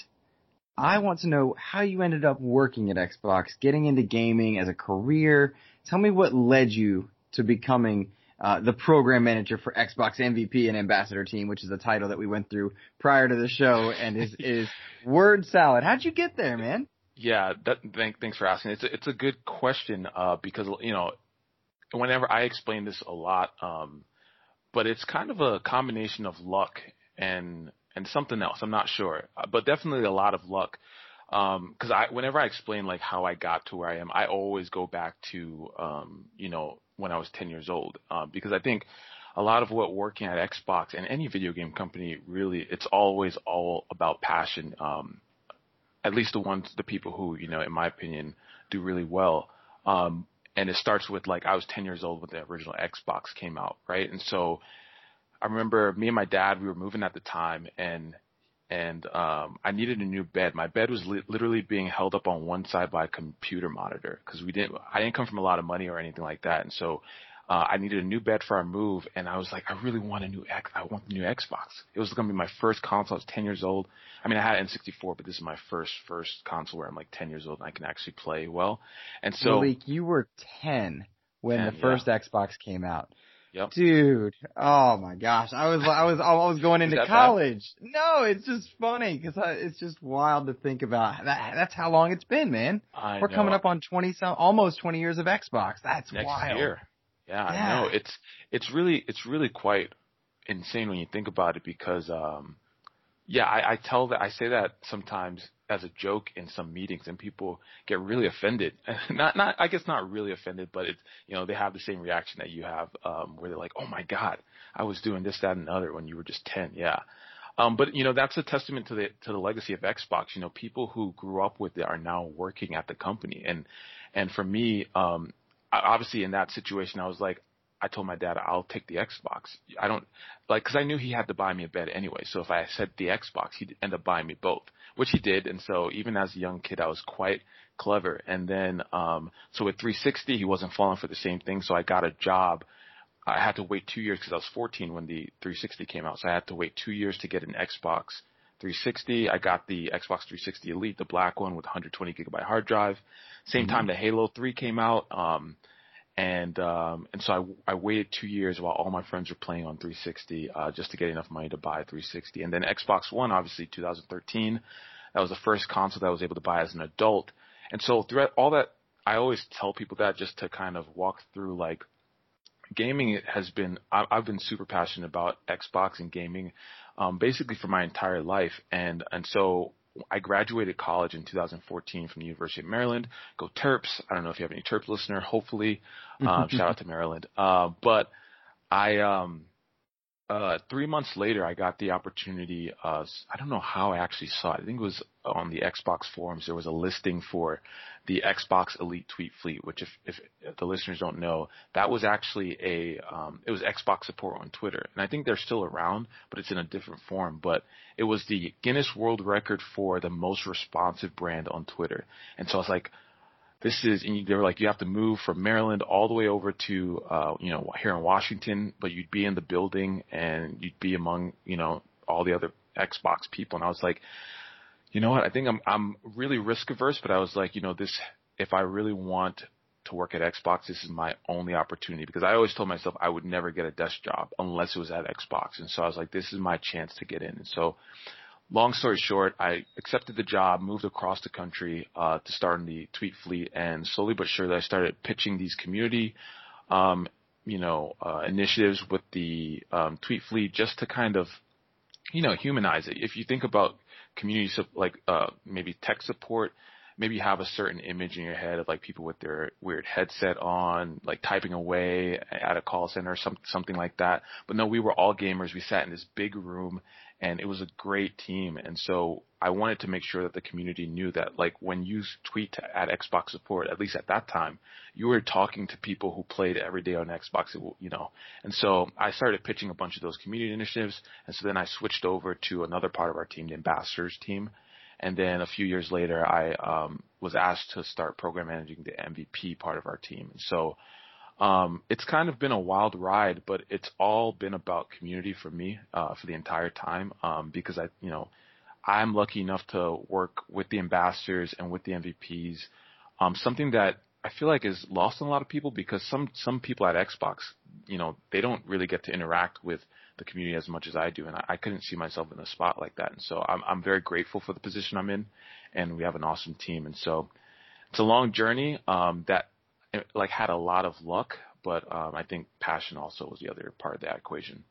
I want to know how you ended up working at Xbox, getting into gaming as a career. Tell me what led you to becoming uh, the program manager for Xbox MVP and Ambassador Team, which is a title that we went through prior to the show, and is [laughs] is word salad. How'd you get there, man? Yeah, that, thank, thanks for asking. It's a, it's a good question uh, because you know, whenever I explain this a lot, um, but it's kind of a combination of luck and and something else. I'm not sure, uh, but definitely a lot of luck. Because um, I, whenever I explain like how I got to where I am, I always go back to, um, you know, when I was 10 years old. Um, because I think a lot of what working at Xbox and any video game company really, it's always all about passion. Um, at least the ones, the people who, you know, in my opinion, do really well. Um, and it starts with like I was 10 years old when the original Xbox came out, right? And so I remember me and my dad, we were moving at the time, and and um, I needed a new bed. My bed was li- literally being held up on one side by a computer monitor because we didn't. I didn't come from a lot of money or anything like that, and so uh, I needed a new bed for our move. And I was like, I really want a new X. I want the new Xbox. It was going to be my first console. I was 10 years old. I mean, I had an N64, but this is my first first console where I'm like 10 years old and I can actually play well. And so, Malik, you were 10 when 10, the first yeah. Xbox came out. Yep. Dude, oh my gosh, I was I was I was going [laughs] into college. Bad? No, it's just funny because it's just wild to think about. That, that's how long it's been, man. I We're know. coming up on twenty some, almost twenty years of Xbox. That's Next wild. Year. Yeah, yeah, I know. It's it's really it's really quite insane when you think about it because um yeah, I, I tell that I say that sometimes as a joke in some meetings, and people get really offended. [laughs] not, not, I guess not really offended, but it's, you know, they have the same reaction that you have, um, where they're like, "Oh my God, I was doing this, that, and other when you were just ten. Yeah. Um, but you know, that's a testament to the to the legacy of Xbox. You know, people who grew up with it are now working at the company, and and for me, um, obviously in that situation, I was like, I told my dad I'll take the Xbox. I don't like because I knew he had to buy me a bed anyway. So if I said the Xbox, he'd end up buying me both, which he did. And so even as a young kid, I was quite clever. And then um, so with 360, he wasn't falling for the same thing. So I got a job I had to wait two years because I was 14 when the 360 came out, so I had to wait two years to get an Xbox 360. I got the Xbox 360 Elite, the black one with 120 gigabyte hard drive. Same mm-hmm. time the Halo 3 came out. Um, and um, and so I, I waited two years while all my friends were playing on 360 uh, just to get enough money to buy a 360. And then Xbox One, obviously 2013, that was the first console that I was able to buy as an adult. And so throughout all that, I always tell people that just to kind of walk through like gaming has been I, I've been super passionate about Xbox and gaming um, basically for my entire life, and and so I graduated college in 2014 from the University of Maryland. Go Terps! I don't know if you have any Terps listener. Hopefully, um, [laughs] shout out to Maryland. Uh, but I um, uh, three months later, I got the opportunity. Uh, I don't know how I actually saw it. I think it was on the Xbox forums. There was a listing for the Xbox Elite Tweet Fleet, which, if, if, if the listeners don't know, that was actually a um, it was Xbox support on Twitter, and I think they're still around, but it's in a different form. But it was the Guinness World Record for the most responsive brand on Twitter, and so I was like, this is, and they were like, you have to move from Maryland all the way over to, uh, you know, here in Washington, but you'd be in the building and you'd be among, you know, all the other Xbox people. And I was like, you know what? I think I'm, I'm really risk averse, but I was like, you know, this, if I really want to work at Xbox, this is my only opportunity because I always told myself I would never get a desk job unless it was at Xbox. And so I was like, this is my chance to get in. And so long story short, I accepted the job, moved across the country uh, to start in the tweet fleet, and slowly but surely I started pitching these community, um, you know, uh, initiatives with the um, tweet fleet just to kind of, you know, humanize it. If you think about community like uh, maybe tech support, maybe you have a certain image in your head of like people with their weird headset on, like typing away at a call center or some, something like that. But no, we were all gamers. We sat in this big room and it was a great team. And so I wanted to make sure that the community knew that, like, when you tweet at Xbox support, at least at that time, you were talking to people who played every day on Xbox, you know. And so I started pitching a bunch of those community initiatives. And so then I switched over to another part of our team, the ambassadors team. And then a few years later, I um, was asked to start program managing the MVP part of our team. And so um, it's kind of been a wild ride, but it's all been about community for me uh, for the entire time um, because I, you know, I'm lucky enough to work with the ambassadors and with the MVPs. Um, something that I feel like is lost on a lot of people because some some people at Xbox, you know, they don't really get to interact with the community as much as I do, and I, I couldn't see myself in a spot like that. And so I'm I'm very grateful for the position I'm in, and we have an awesome team. And so it's a long journey um, that like had a lot of luck, but um, I think passion also was the other part of that equation.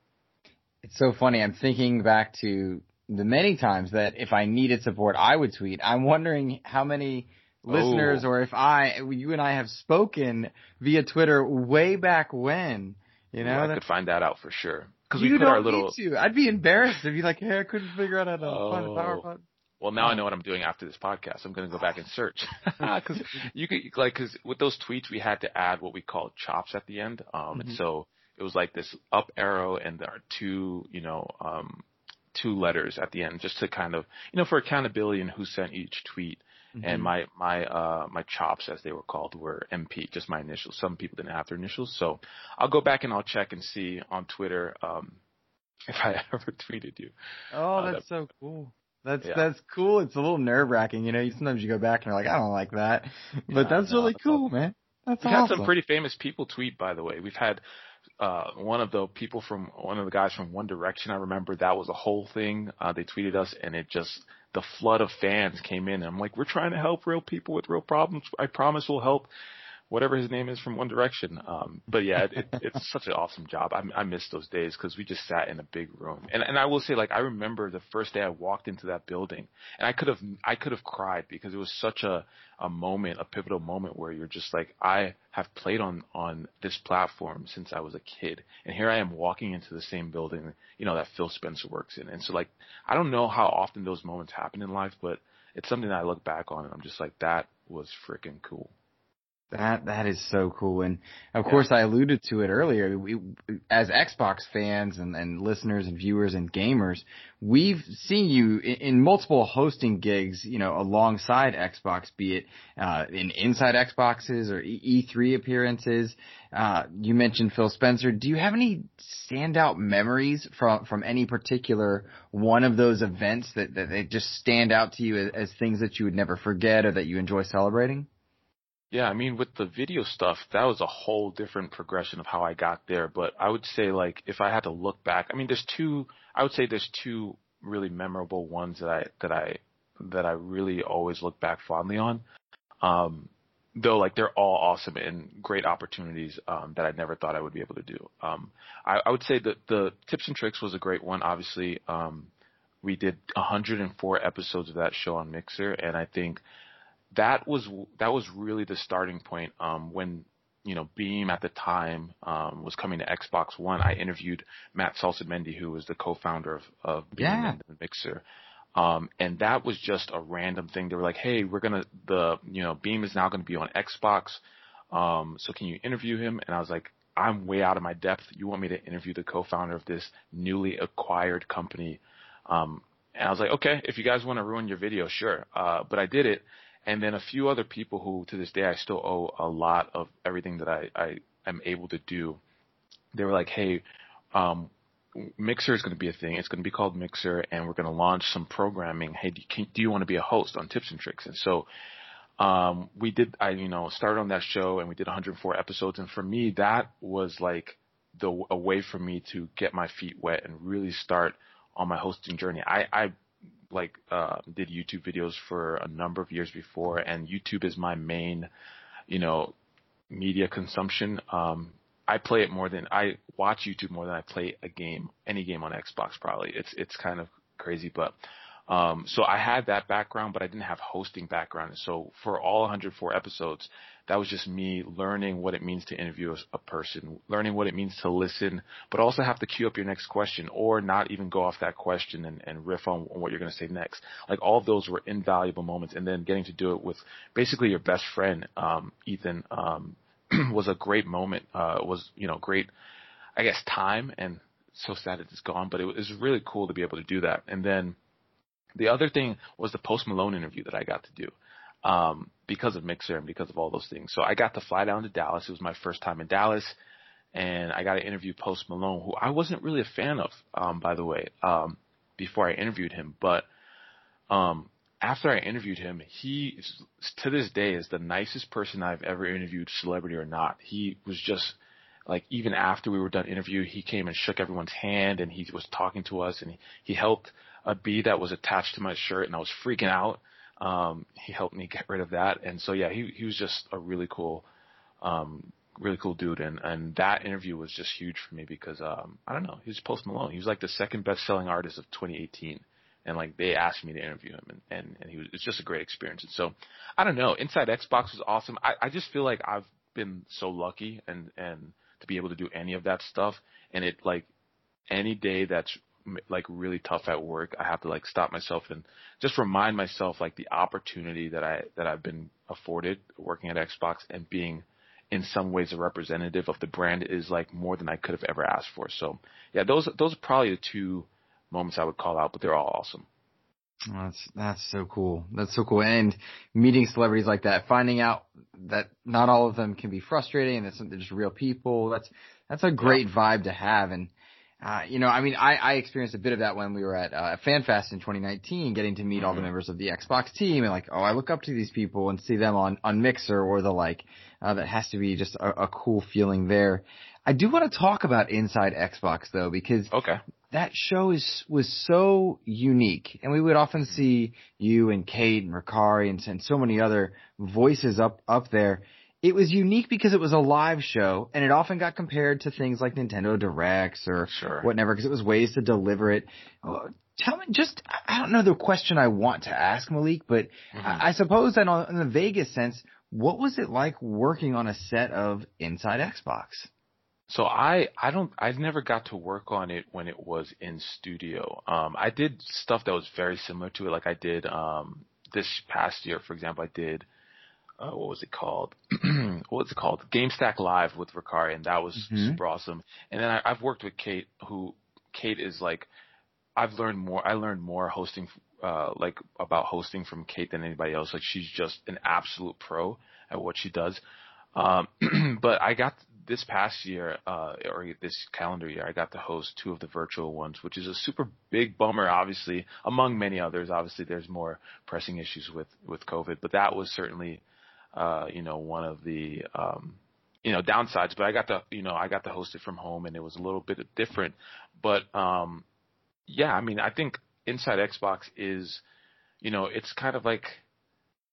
It's so funny. I'm thinking back to the many times that if I needed support, I would tweet. I'm wondering how many listeners oh. or if I, you and I have spoken via Twitter way back when. You know, well, I could find that out for sure. Because we put our little. Need to. I'd be embarrassed if you like, hey, I couldn't figure out how to oh. find a power button. Well, now I know what I'm doing after this podcast. I'm going to go back and search [laughs] [laughs] because you could like because with those tweets we had to add what we call chops at the end. Um, mm-hmm. and so it was like this up arrow and there are two, you know, um, two letters at the end just to kind of, you know, for accountability and who sent each tweet. Mm-hmm. And my my uh my chops as they were called were MP, just my initials. Some people didn't have their initials, so I'll go back and I'll check and see on Twitter um [laughs] if I ever tweeted you. Oh, uh, that's that, so cool. That's yeah. that's cool. It's a little nerve wracking, you know. Sometimes you go back and you're like, I don't like that, but yeah, that's no, really cool, man. That's We've awesome. had some pretty famous people tweet, by the way. We've had uh, one of the people from one of the guys from One Direction. I remember that was a whole thing. Uh, they tweeted us, and it just the flood of fans came in. And I'm like, we're trying to help real people with real problems. I promise we'll help whatever his name is from One Direction. Um, but yeah, it, it's [laughs] such an awesome job. I, I miss those days because we just sat in a big room. And and I will say, like, I remember the first day I walked into that building, and I could have I could have cried because it was such a a moment, a pivotal moment where you're just like, I have played on on this platform since I was a kid, and here I am walking into the same building, you know, that Phil Spencer works in. And so, like, I don't know how often those moments happen in life, but it's something that I look back on and I'm just like, that was freaking cool. That that is so cool, and of yeah. course I alluded to it earlier. We, as Xbox fans and, and listeners and viewers and gamers, we've seen you in, in multiple hosting gigs. You know, alongside Xbox, be it uh, in inside Xboxes or E3 appearances. Uh, you mentioned Phil Spencer. Do you have any standout memories from from any particular one of those events that that they just stand out to you as, as things that you would never forget or that you enjoy celebrating? Yeah, I mean, with the video stuff, that was a whole different progression of how I got there. But I would say, like, if I had to look back, I mean, there's two. I would say there's two really memorable ones that I that I that I really always look back fondly on. Um, though, like, they're all awesome and great opportunities um, that I never thought I would be able to do. Um, I, I would say that the tips and tricks was a great one. Obviously, um, we did 104 episodes of that show on Mixer, and I think that was that was really the starting point um, when you know Beam at the time um, was coming to Xbox One. I interviewed Matt Salsamendi, who was the co-founder of, of Beam yeah. and the Mixer. Um, and that was just a random thing. They were like, "Hey, we're gonna the you know Beam is now gonna be on Xbox, um, so can you interview him?" And I was like, "I'm way out of my depth. You want me to interview the co-founder of this newly acquired company?" Um, and I was like, "Okay, if you guys want to ruin your video, sure." Uh, but I did it, and then a few other people who to this day I still owe a lot of everything that I, I am able to do. They were like, hey, um, Mixer is going to be a thing. It's going to be called Mixer, and we're going to launch some programming. Hey, do you, can, do you want to be a host on Tips and Tricks? And so um, we did. I you know started on that show, and we did 104 episodes. And for me, that was like the a way for me to get my feet wet and really start on my hosting journey. I, I like uh, did YouTube videos for a number of years before, and YouTube is my main, you know, media consumption. Um, I play it more than I watch YouTube more than I play a game, any game on Xbox. Probably it's it's kind of crazy, but um, so I had that background, but I didn't have hosting background. So for all 104 episodes, that was just me learning what it means to interview a, a person, learning what it means to listen, but also have to queue up your next question or not even go off that question and, and riff on, on what you're going to say next. Like all of those were invaluable moments. And then getting to do it with basically your best friend, um, Ethan, um, [clears throat] was a great moment. Uh, was, you know, great, I guess, time and so sad it's gone, but it was really cool to be able to do that. And then, the other thing was the Post Malone interview that I got to do um, because of Mixer and because of all those things. So I got to fly down to Dallas. It was my first time in Dallas, and I got to interview Post Malone, who I wasn't really a fan of, um, by the way, um, before I interviewed him. But um, after I interviewed him, he to this day is the nicest person I've ever interviewed, celebrity or not. He was just like even after we were done interview, he came and shook everyone's hand and he was talking to us and he, he helped a bee that was attached to my shirt and I was freaking out. Um, he helped me get rid of that. And so yeah, he, he was just a really cool, um, really cool dude. And, and that interview was just huge for me because, um, I don't know, he was Post Malone. He was like the second best selling artist of 2018. And like they asked me to interview him and, and, and he was, it's just a great experience. And so I don't know, Inside Xbox was awesome. I, I just feel like I've been so lucky and, and to be able to do any of that stuff. And it like any day that's like really tough at work, I have to like stop myself and just remind myself like the opportunity that I that I've been afforded working at Xbox and being in some ways a representative of the brand is like more than I could have ever asked for. So yeah, those those are probably the two moments I would call out, but they're all awesome. Oh, that's that's so cool. That's so cool. And meeting celebrities like that, finding out that not all of them can be frustrating and that they're just real people. That's that's a great yeah. vibe to have. And uh, you know, I mean, I, I experienced a bit of that when we were at uh, FanFest in 2019, getting to meet mm-hmm. all the mm-hmm. members of the Xbox team, and like, oh, I look up to these people and see them on on Mixer or the like. Uh, that has to be just a, a cool feeling there. I do want to talk about Inside Xbox though, because okay. that show is was so unique, and we would often see you and Kate and Rukari and, and so many other voices up up there it was unique because it was a live show and it often got compared to things like Nintendo Directs or sure. whatever because it was ways to deliver it. Uh, tell me just, I don't know the question I want to ask Malik, but mm-hmm. I, I, suppose that on, in the Vegas sense, what was it like working on a set of Inside Xbox? So I, I don't, I've never got to work on it when it was in studio. Um, I did stuff that was very similar to it. Like I did, um, this past year, for example, I did, uh, what was it called? [clears throat] what was it called? GameStack Live with Rukari, and that was mm-hmm. super awesome. And then I, I've worked with Kate, who Kate is like, I've learned more. I learned more hosting, uh, like about hosting from Kate than anybody else. Like she's just an absolute pro at what she does. Um, [clears throat] but I got this past year, uh, or this calendar year, I got to host two of the virtual ones, which is a super big bummer, obviously, among many others. Obviously, there's more pressing issues with, with COVID, but that was certainly, uh, you know, one of the, um, you know, downsides, but I got to, you know, I got to host it from home and it was a little bit different, but, um, yeah, I mean, I think Inside Xbox is, you know, it's kind of like,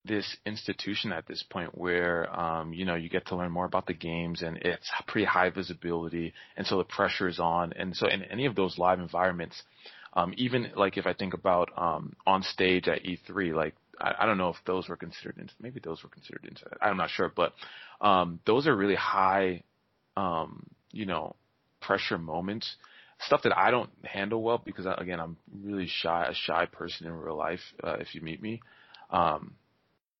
this institution at this point where um, you know you get to learn more about the games and it's pretty high visibility and so the pressure is on. And so in any of those live environments um, even like if I think about um, on stage at E3 like I, I don't know if those were considered into, maybe those were considered into I'm not sure but um, those are really high um, you know pressure moments stuff that I don't handle well because I, again I'm really shy a shy person in real life uh, if you meet me um,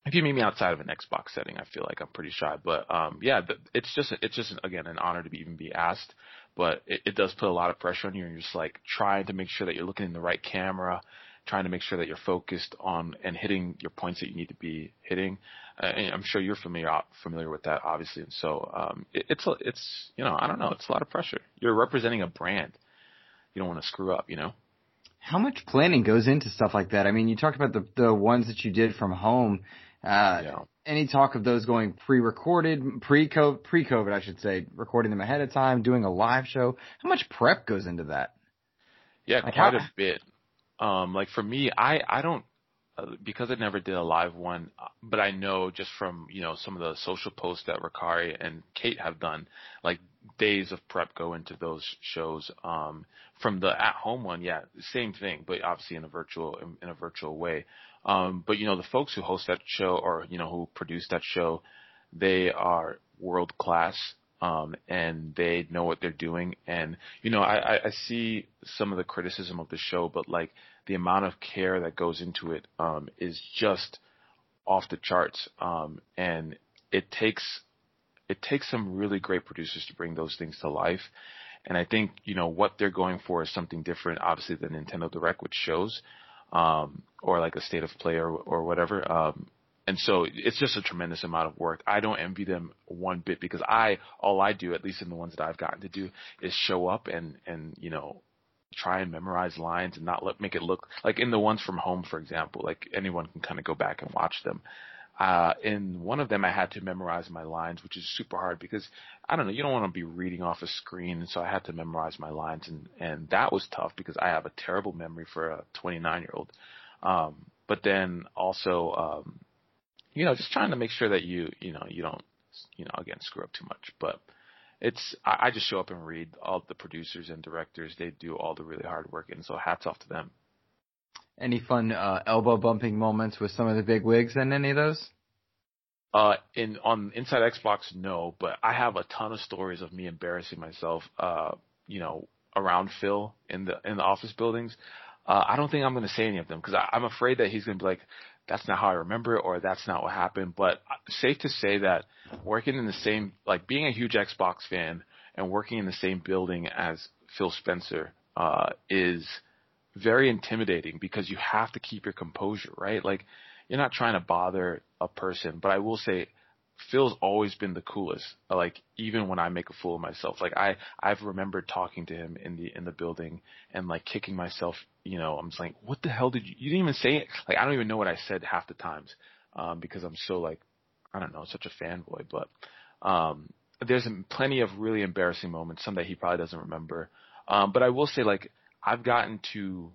if you meet me outside of an Xbox setting, I feel like I'm pretty shy. But um, yeah, it's just it's just again an honor to be, even be asked. But it, it does put a lot of pressure on you, and you're just like trying to make sure that you're looking in the right camera, trying to make sure that you're focused on and hitting your points that you need to be hitting. Uh, and I'm sure you're familiar familiar with that, obviously. And so um, it, it's a, it's you know I don't know, it's a lot of pressure. You're representing a brand. You don't want to screw up, you know. How much planning goes into stuff like that? I mean, you talked about the the ones that you did from home. Uh, yeah. Any talk of those going pre-recorded, pre-COVID, pre-COVID, I should say, recording them ahead of time, doing a live show? How much prep goes into that? Yeah, like quite how, a bit. Um, like for me, I I don't uh, because I never did a live one, but I know just from you know some of the social posts that Rukari and Kate have done, like days of prep go into those shows. Um, from the at home one, yeah, same thing, but obviously in a virtual in a virtual way. Um, but you know, the folks who host that show or you know who produce that show, they are world class. Um, and they know what they're doing. And you know, I, I see some of the criticism of the show, but like the amount of care that goes into it um, is just off the charts. Um, and it takes it takes some really great producers to bring those things to life. And I think you know what they're going for is something different, obviously, than Nintendo Direct, which shows um, or like a state of play or, or whatever. Um, and so it's just a tremendous amount of work. I don't envy them one bit because I, all I do, at least in the ones that I've gotten to do, is show up and, and, you know, try and memorize lines and not let, make it look like in the ones from home, for example, like anyone can kind of go back and watch them. Uh, in one of them, I had to memorize my lines, which is super hard because I don't know, you don't want to be reading off a screen, so I had to memorize my lines, and and that was tough because I have a terrible memory for a 29 year old. Um, but then also, um, you know, just trying to make sure that you, you know, you don't, you know, again, screw up too much. But it's, I, I just show up and read. All the producers and directors, they do all the really hard work, and so hats off to them. Any fun uh, elbow bumping moments with some of the big wigs in any of those? Uh, in on Inside Xbox, no, but I have a ton of stories of me embarrassing myself. Uh, you know, around Phil in the in the office buildings. Uh, I don't think I'm going to say any of them because I'm afraid that he's going to be like, "That's not how I remember it," or "That's not what happened." But safe to say that working in the same, like being a huge Xbox fan and working in the same building as Phil Spencer, uh, is very intimidating because you have to keep your composure, right? Like you're not trying to bother a person, but I will say Phil's always been the coolest. Like even when I make a fool of myself, like I I've remembered talking to him in the in the building and like kicking myself. You know, I'm just like, what the hell did you? You didn't even say it. Like I don't even know what I said half the times um, because I'm so like I don't know, such a fanboy. But um, there's plenty of really embarrassing moments, some that he probably doesn't remember. Um, but I will say like I've gotten to,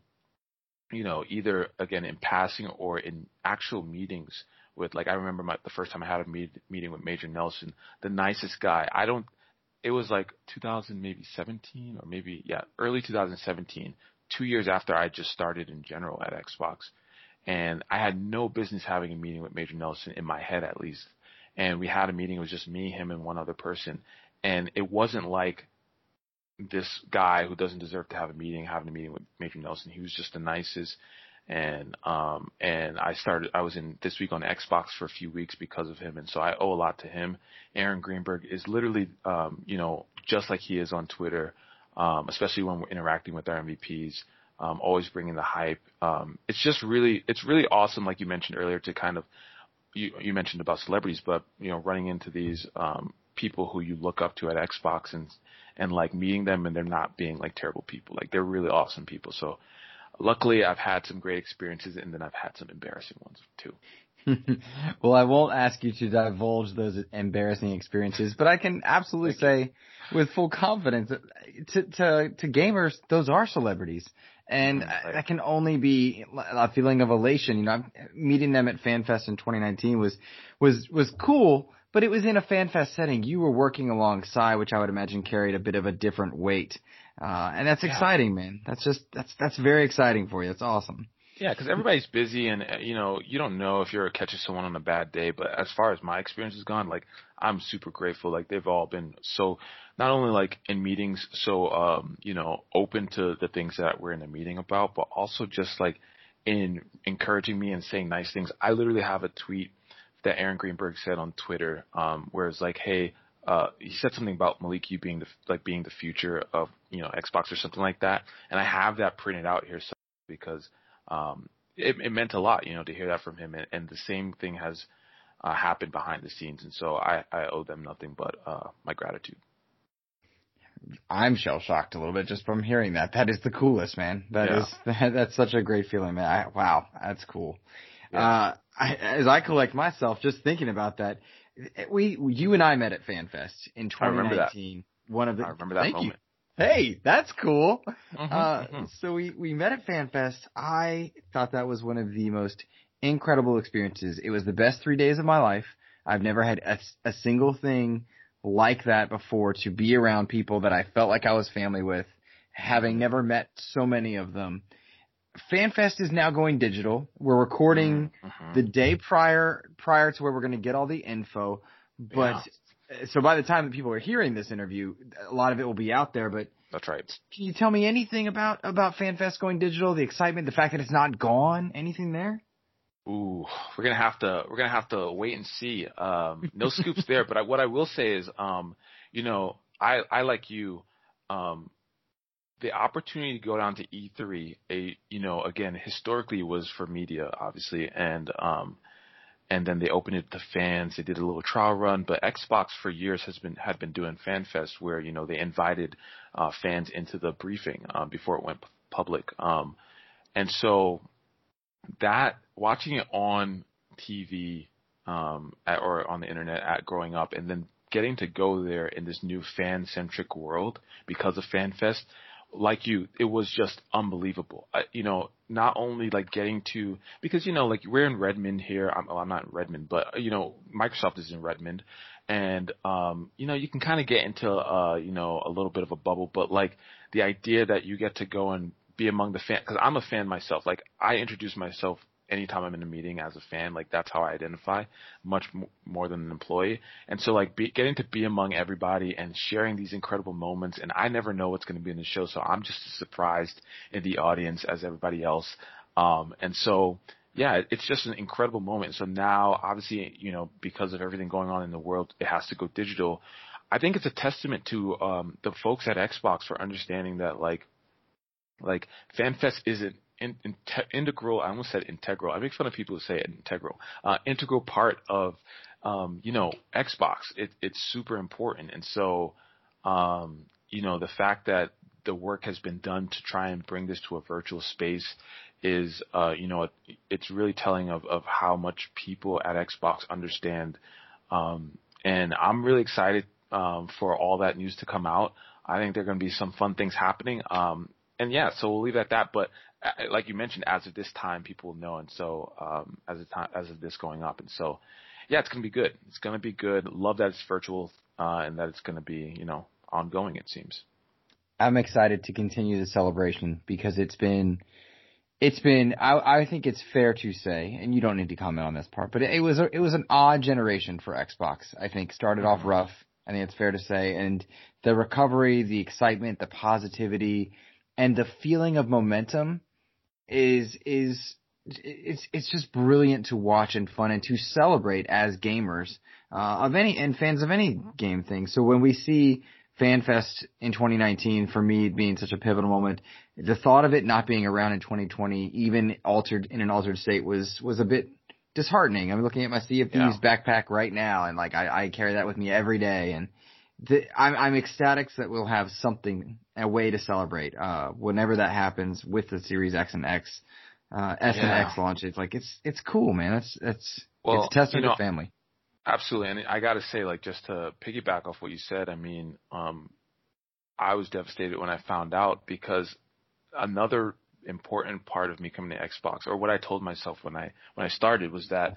you know, either again in passing or in actual meetings with like I remember my the first time I had a meet, meeting with Major Nelson, the nicest guy. I don't. It was like 2000 maybe 17 or maybe yeah early 2017, two years after I just started in general at Xbox, and I had no business having a meeting with Major Nelson in my head at least. And we had a meeting. It was just me, him, and one other person, and it wasn't like this guy who doesn't deserve to have a meeting having a meeting with Major Nelson. He was just the nicest and um and I started I was in this week on Xbox for a few weeks because of him and so I owe a lot to him. Aaron Greenberg is literally um you know just like he is on Twitter, um especially when we're interacting with our MVPs. Um, always bringing the hype. Um, it's just really, it's really awesome, like you mentioned earlier, to kind of, you, you mentioned about celebrities, but you know, running into these um, people who you look up to at Xbox and and like meeting them and they're not being like terrible people. Like they're really awesome people. So luckily I've had some great experiences and then I've had some embarrassing ones too. [laughs] well, I won't ask you to divulge those embarrassing experiences, but I can absolutely say with full confidence to, to, to gamers, those are celebrities. And mm-hmm. that can only be a feeling of elation. You know, meeting them at FanFest in 2019 was, was, was cool, but it was in a FanFest setting. You were working alongside, which I would imagine carried a bit of a different weight. Uh, and that's yeah. exciting, man. That's just, that's, that's very exciting for you. That's awesome. Yeah, because everybody's busy, and uh, you know you don't know if you're catching someone on a bad day. But as far as my experience has gone, like I'm super grateful. Like they've all been so not only like in meetings, so um, you know open to the things that we're in the meeting about, but also just like in encouraging me and saying nice things. I literally have a tweet that Aaron Greenberg said on Twitter, um, where it's like, hey. Uh, he said something about Malik you being the like being the future of you know Xbox or something like that, and I have that printed out here so, because um, it, it meant a lot, you know, to hear that from him. And, and the same thing has uh, happened behind the scenes, and so I, I owe them nothing but uh, my gratitude. I'm shell shocked a little bit just from hearing that. That is the coolest, man. That yeah. is that, [laughs] that's such a great feeling, man. I, wow, that's cool. Yeah. Uh, I, as I collect myself, just thinking about that, we you and I met at FanFest in 2019. One of the I remember that thank moment. You. Hey, that's cool. Mm-hmm, uh, mm-hmm. So we, we met at FanFest. I thought that was one of the most incredible experiences. It was the best three days of my life. I've never had a, a single thing like that before to be around people that I felt like I was family with, having never met so many of them. FanFest is now going digital. We're recording mm-hmm. the day prior prior to where we're going to get all the info, but yeah so by the time that people are hearing this interview, a lot of it will be out there. But that's right. Can you tell me anything about about FanFest going digital? The excitement, the fact that it's not gone. Anything there? Ooh, we're gonna have to we're gonna have to wait and see. Um, no scoops [laughs] there, but I, what I will say is, um, you know, I I like you, um, the opportunity to go down to E3, a you know, again, historically was for media, obviously, and um, and then they opened it to fans. They did a little trial run, but Xbox for years has been had been doing FanFest where you know they invited uh, fans into the briefing um, before it went public, um, and so that watching it on TV um, at, or on the internet at growing up, and then getting to go there in this new fan centric world because of FanFest like you, it was just unbelievable. I, you know, not only like getting to because you know like we're in Redmond here. I'm, well, I'm not in Redmond, but you know Microsoft is in Redmond, and um, you know you can kind of get into uh, you know a little bit of a bubble. But like the idea that you get to go and be among the fan because I'm a fan myself. Like I introduce myself anytime I'm in a meeting as a fan, like that's how I identify much more than an employee. And so like be, getting to be among everybody and sharing these incredible moments. And I never know what's going to be in the show. So I'm just as surprised in the audience as everybody else. Um, and so, yeah, it's just an incredible moment. So now, obviously, you know, because of everything going on in the world, it has to go digital. I think it's a testament to um, the folks at Xbox for understanding that, like, like FanFest isn't in, in, integral. I almost said integral. I make fun of people who say integral. Uh, integral part of um, you know Xbox. It, it's super important, and so um, you know the fact that the work has been done to try and bring this to a virtual space is uh, you know it, it's really telling of of how much people at Xbox understand. Um, and I'm really excited um, for all that news to come out. I think there are going to be some fun things happening. Um, and yeah, so we'll leave it at that. But uh, like you mentioned, as of this time, people will know, and so um, as of time, as of this going up, and so yeah, it's gonna be good. It's gonna be good. Love that it's virtual uh, and that it's gonna be you know ongoing. It seems. I'm excited to continue the celebration because it's been, it's been. I, I think it's fair to say, and you don't need to comment on this part, but it, it was a, it was an odd generation for Xbox. I think started mm-hmm. off rough. I think it's fair to say, and the recovery, the excitement, the positivity, and the feeling of momentum is is it's it's just brilliant to watch and fun and to celebrate as gamers uh, of any and fans of any game thing. So when we see FanFest in 2019 for me being such a pivotal moment, the thought of it not being around in 2020, even altered in an altered state, was was a bit disheartening. I'm looking at my Sea of Thieves yeah. backpack right now, and like I, I carry that with me every day, and the, I'm, I'm ecstatic that we'll have something, a way to celebrate, uh, whenever that happens with the Series X and X uh, S and X launches, It's like it's it's cool, man. It's it's well, it's a testament you know, to family. Absolutely, and I got to say, like, just to piggyback off what you said, I mean, um, I was devastated when I found out because another important part of me coming to Xbox, or what I told myself when I when I started, was that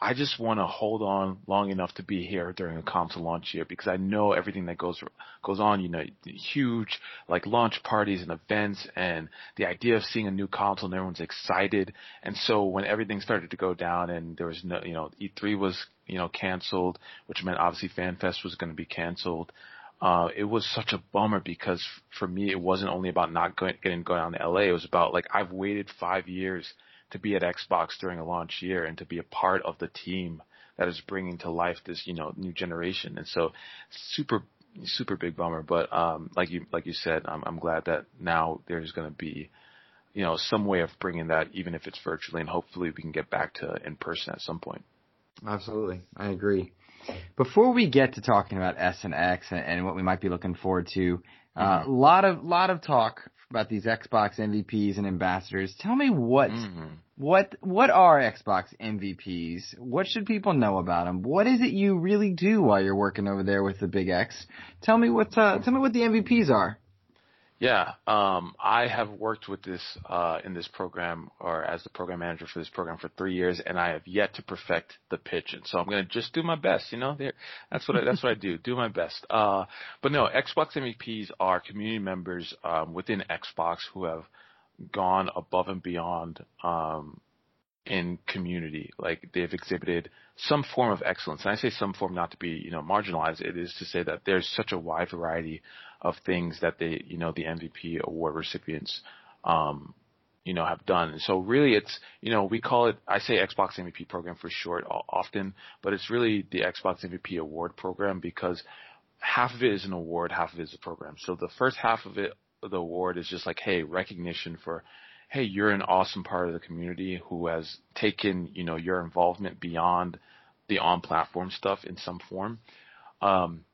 I just want to hold on long enough to be here during a console launch year because I know everything that goes goes on. You know, huge like launch parties and events, and the idea of seeing a new console and everyone's excited. And so when everything started to go down and there was no, you know, E3 was you know canceled, which meant obviously FanFest was going to be canceled. Uh, it was such a bummer because for me it wasn't only about not going, getting going down to LA. It was about like I've waited five years to be at Xbox during a launch year and to be a part of the team that is bringing to life this you know new generation. And so super super big bummer. But um, like you like you said, I'm, I'm glad that now there's going to be you know some way of bringing that, even if it's virtually, and hopefully we can get back to in person at some point. Absolutely, I agree. Before we get to talking about S and X and, and what we might be looking forward to, a uh, mm-hmm. lot of lot of talk about these Xbox MVPs and ambassadors. Tell me what mm-hmm. what what are Xbox MVPs? What should people know about them? What is it you really do while you're working over there with the Big X? Tell me what uh, tell me what the MVPs are. Yeah, um, I have worked with this uh, in this program or as the program manager for this program for three years, and I have yet to perfect the pitch. And so I'm going to just do my best. You know, that's what I, that's what I do. Do my best. Uh, but no, Xbox MVPs are community members um, within Xbox who have gone above and beyond um, in community. Like they've exhibited some form of excellence. And I say some form not to be, you know, marginalized. It is to say that there's such a wide variety of things that they, you know, the MVP award recipients, um, you know, have done. And so really it's, you know, we call it, I say Xbox MVP program for short often, but it's really the Xbox MVP award program because half of it is an award, half of it is a program. So the first half of it, the award is just like, hey, recognition for hey, you're an awesome part of the community who has taken, you know, your involvement beyond the on-platform stuff in some form. Um,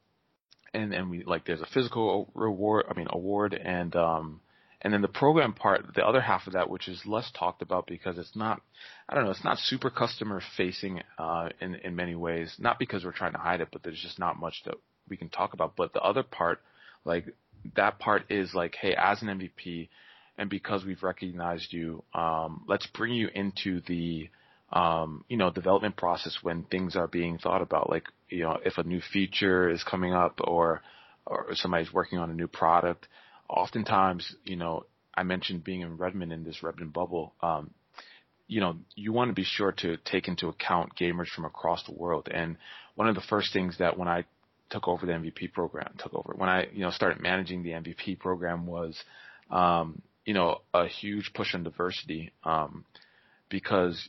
and and we like there's a physical reward, I mean award, and um, and then the program part, the other half of that, which is less talked about because it's not, I don't know, it's not super customer facing uh, in in many ways. Not because we're trying to hide it, but there's just not much that we can talk about. But the other part, like that part, is like, hey, as an MVP, and because we've recognized you, um, let's bring you into the um, you know development process when things are being thought about. Like you know if a new feature is coming up or or somebody's working on a new product. Oftentimes, you know, I mentioned being in Redmond in this Redmond bubble. Um, you know, you want to be sure to take into account gamers from across the world. And one of the first things that when I took over the MVP program, took over when I you know started managing the MVP program was um, you know, a huge push on diversity, um, because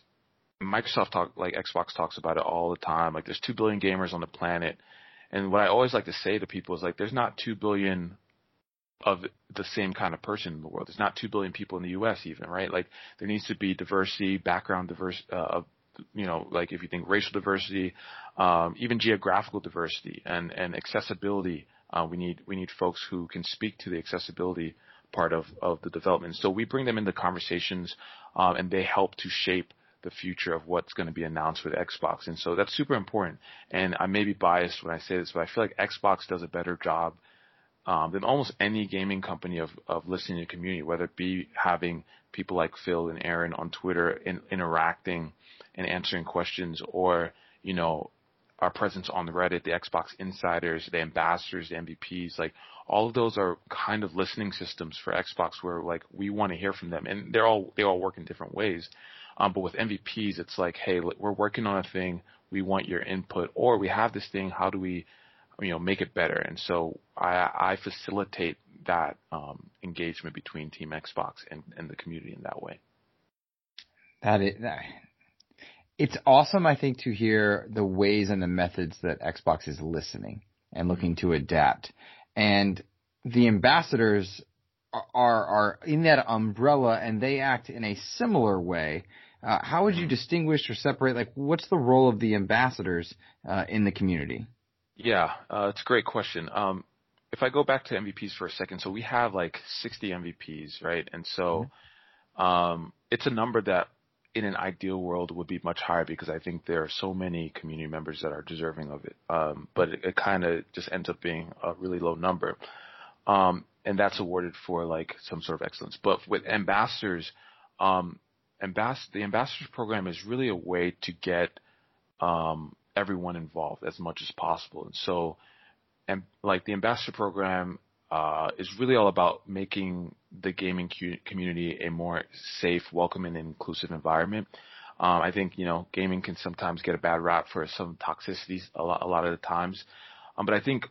Microsoft talk, like Xbox talks about it all the time. Like there's two billion gamers on the planet. And what I always like to say to people is like, there's not two billion of the same kind of person in the world. There's not two billion people in the U.S. even, right? Like there needs to be diversity, background diversity, uh, you know, like if you think racial diversity, um, even geographical diversity and, and accessibility. Uh, we need, we need folks who can speak to the accessibility part of, of the development. So we bring them into conversations, um, and they help to shape the future of what's going to be announced with Xbox. And so that's super important. And I may be biased when I say this, but I feel like Xbox does a better job um, than almost any gaming company of, of listening to the community, whether it be having people like Phil and Aaron on Twitter in, interacting and answering questions or, you know, our presence on the Reddit, the Xbox insiders, the ambassadors, the MVPs, like all of those are kind of listening systems for Xbox where like we want to hear from them and they're all, they all work in different ways. Um, but with MVPs, it's like, hey, we're working on a thing. We want your input or we have this thing. How do we, you know, make it better? And so I, I facilitate that, um, engagement between Team Xbox and, and the community in that way. That is, it's awesome, I think, to hear the ways and the methods that Xbox is listening and looking to adapt. And the ambassadors are are in that umbrella and they act in a similar way. Uh, how would you distinguish or separate? Like, what's the role of the ambassadors uh, in the community? Yeah, uh, it's a great question. Um, if I go back to MVPs for a second, so we have like 60 MVPs, right? And so mm-hmm. um, it's a number that in an ideal world would be much higher because I think there are so many community members that are deserving of it. Um, but it, it kind of just ends up being a really low number. Um, and that's awarded for like some sort of excellence. But with ambassadors, um, ambass- the ambassadors program is really a way to get um, everyone involved as much as possible. And so, and like the ambassador program uh, is really all about making the gaming community a more safe, welcoming, and inclusive environment. Um, I think you know gaming can sometimes get a bad rap for some toxicities a lot, a lot of the times, um, but I think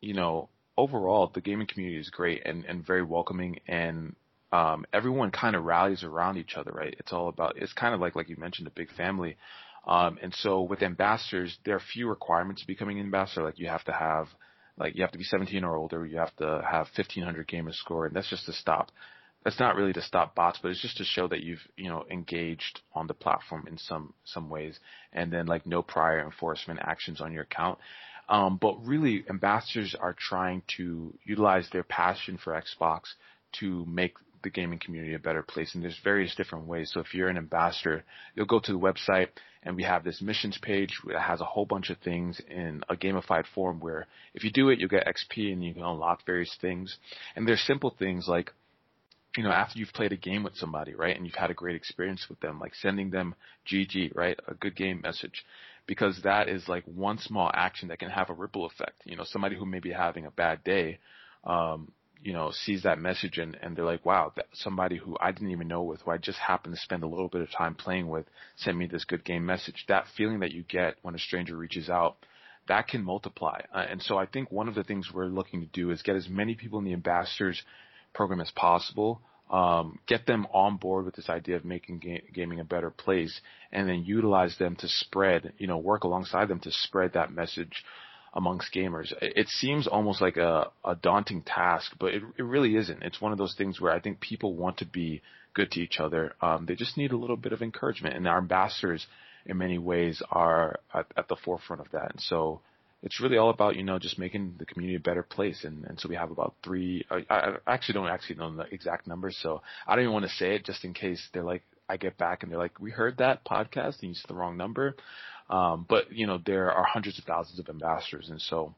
you know overall the gaming community is great and, and very welcoming and um, everyone kind of rallies around each other, right? It's all about it's kind of like like you mentioned a big family. Um, and so with ambassadors, there are few requirements to becoming an ambassador. Like you have to have like you have to be 17 or older. You have to have 1500 gamer score, and that's just to stop. That's not really to stop bots, but it's just to show that you've you know engaged on the platform in some some ways, and then like no prior enforcement actions on your account. Um, but really, ambassadors are trying to utilize their passion for Xbox to make the gaming community a better place. And there's various different ways. So if you're an ambassador, you'll go to the website and we have this missions page that has a whole bunch of things in a gamified form where if you do it, you'll get XP and you can unlock various things. And there's simple things like, you know, after you've played a game with somebody, right, and you've had a great experience with them, like sending them GG, right, a good game message, because that is like one small action that can have a ripple effect. You know, somebody who may be having a bad day, um, you know, sees that message and, and they're like, wow, that somebody who I didn't even know with, who I just happened to spend a little bit of time playing with, sent me this good game message. That feeling that you get when a stranger reaches out, that can multiply. Uh, and so I think one of the things we're looking to do is get as many people in the ambassadors program as possible, um, get them on board with this idea of making ga- gaming a better place, and then utilize them to spread, you know, work alongside them to spread that message amongst gamers. It seems almost like a, a daunting task, but it, it really isn't. It's one of those things where I think people want to be good to each other. Um, they just need a little bit of encouragement, and our ambassadors, in many ways, are at, at the forefront of that. And so, it's really all about you know just making the community a better place and and so we have about three I, I actually don't actually know the exact numbers so I don't even want to say it just in case they're like I get back and they're like we heard that podcast and you said the wrong number um, but you know, there are hundreds of thousands of ambassadors, and so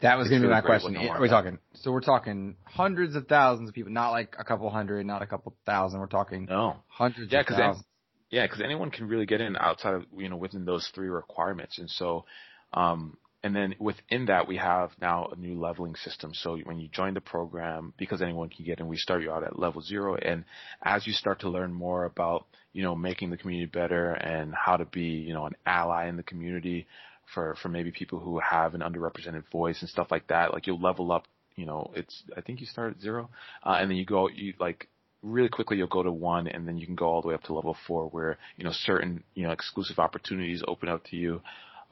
that was going to be my question. Are we talking? So we're talking hundreds of thousands of people, not like a couple hundred, not a couple thousand. We're talking no hundreds yeah, of thousands. yeah, because anyone can really get in outside of you know within those three requirements, and so um, and then within that, we have now a new leveling system. So when you join the program, because anyone can get in, we start you out at level zero. And as you start to learn more about, you know, making the community better and how to be, you know, an ally in the community for, for maybe people who have an underrepresented voice and stuff like that, like you'll level up, you know, it's, I think you start at zero, uh, and then you go, you like, really quickly you'll go to one and then you can go all the way up to level four where, you know, certain, you know, exclusive opportunities open up to you.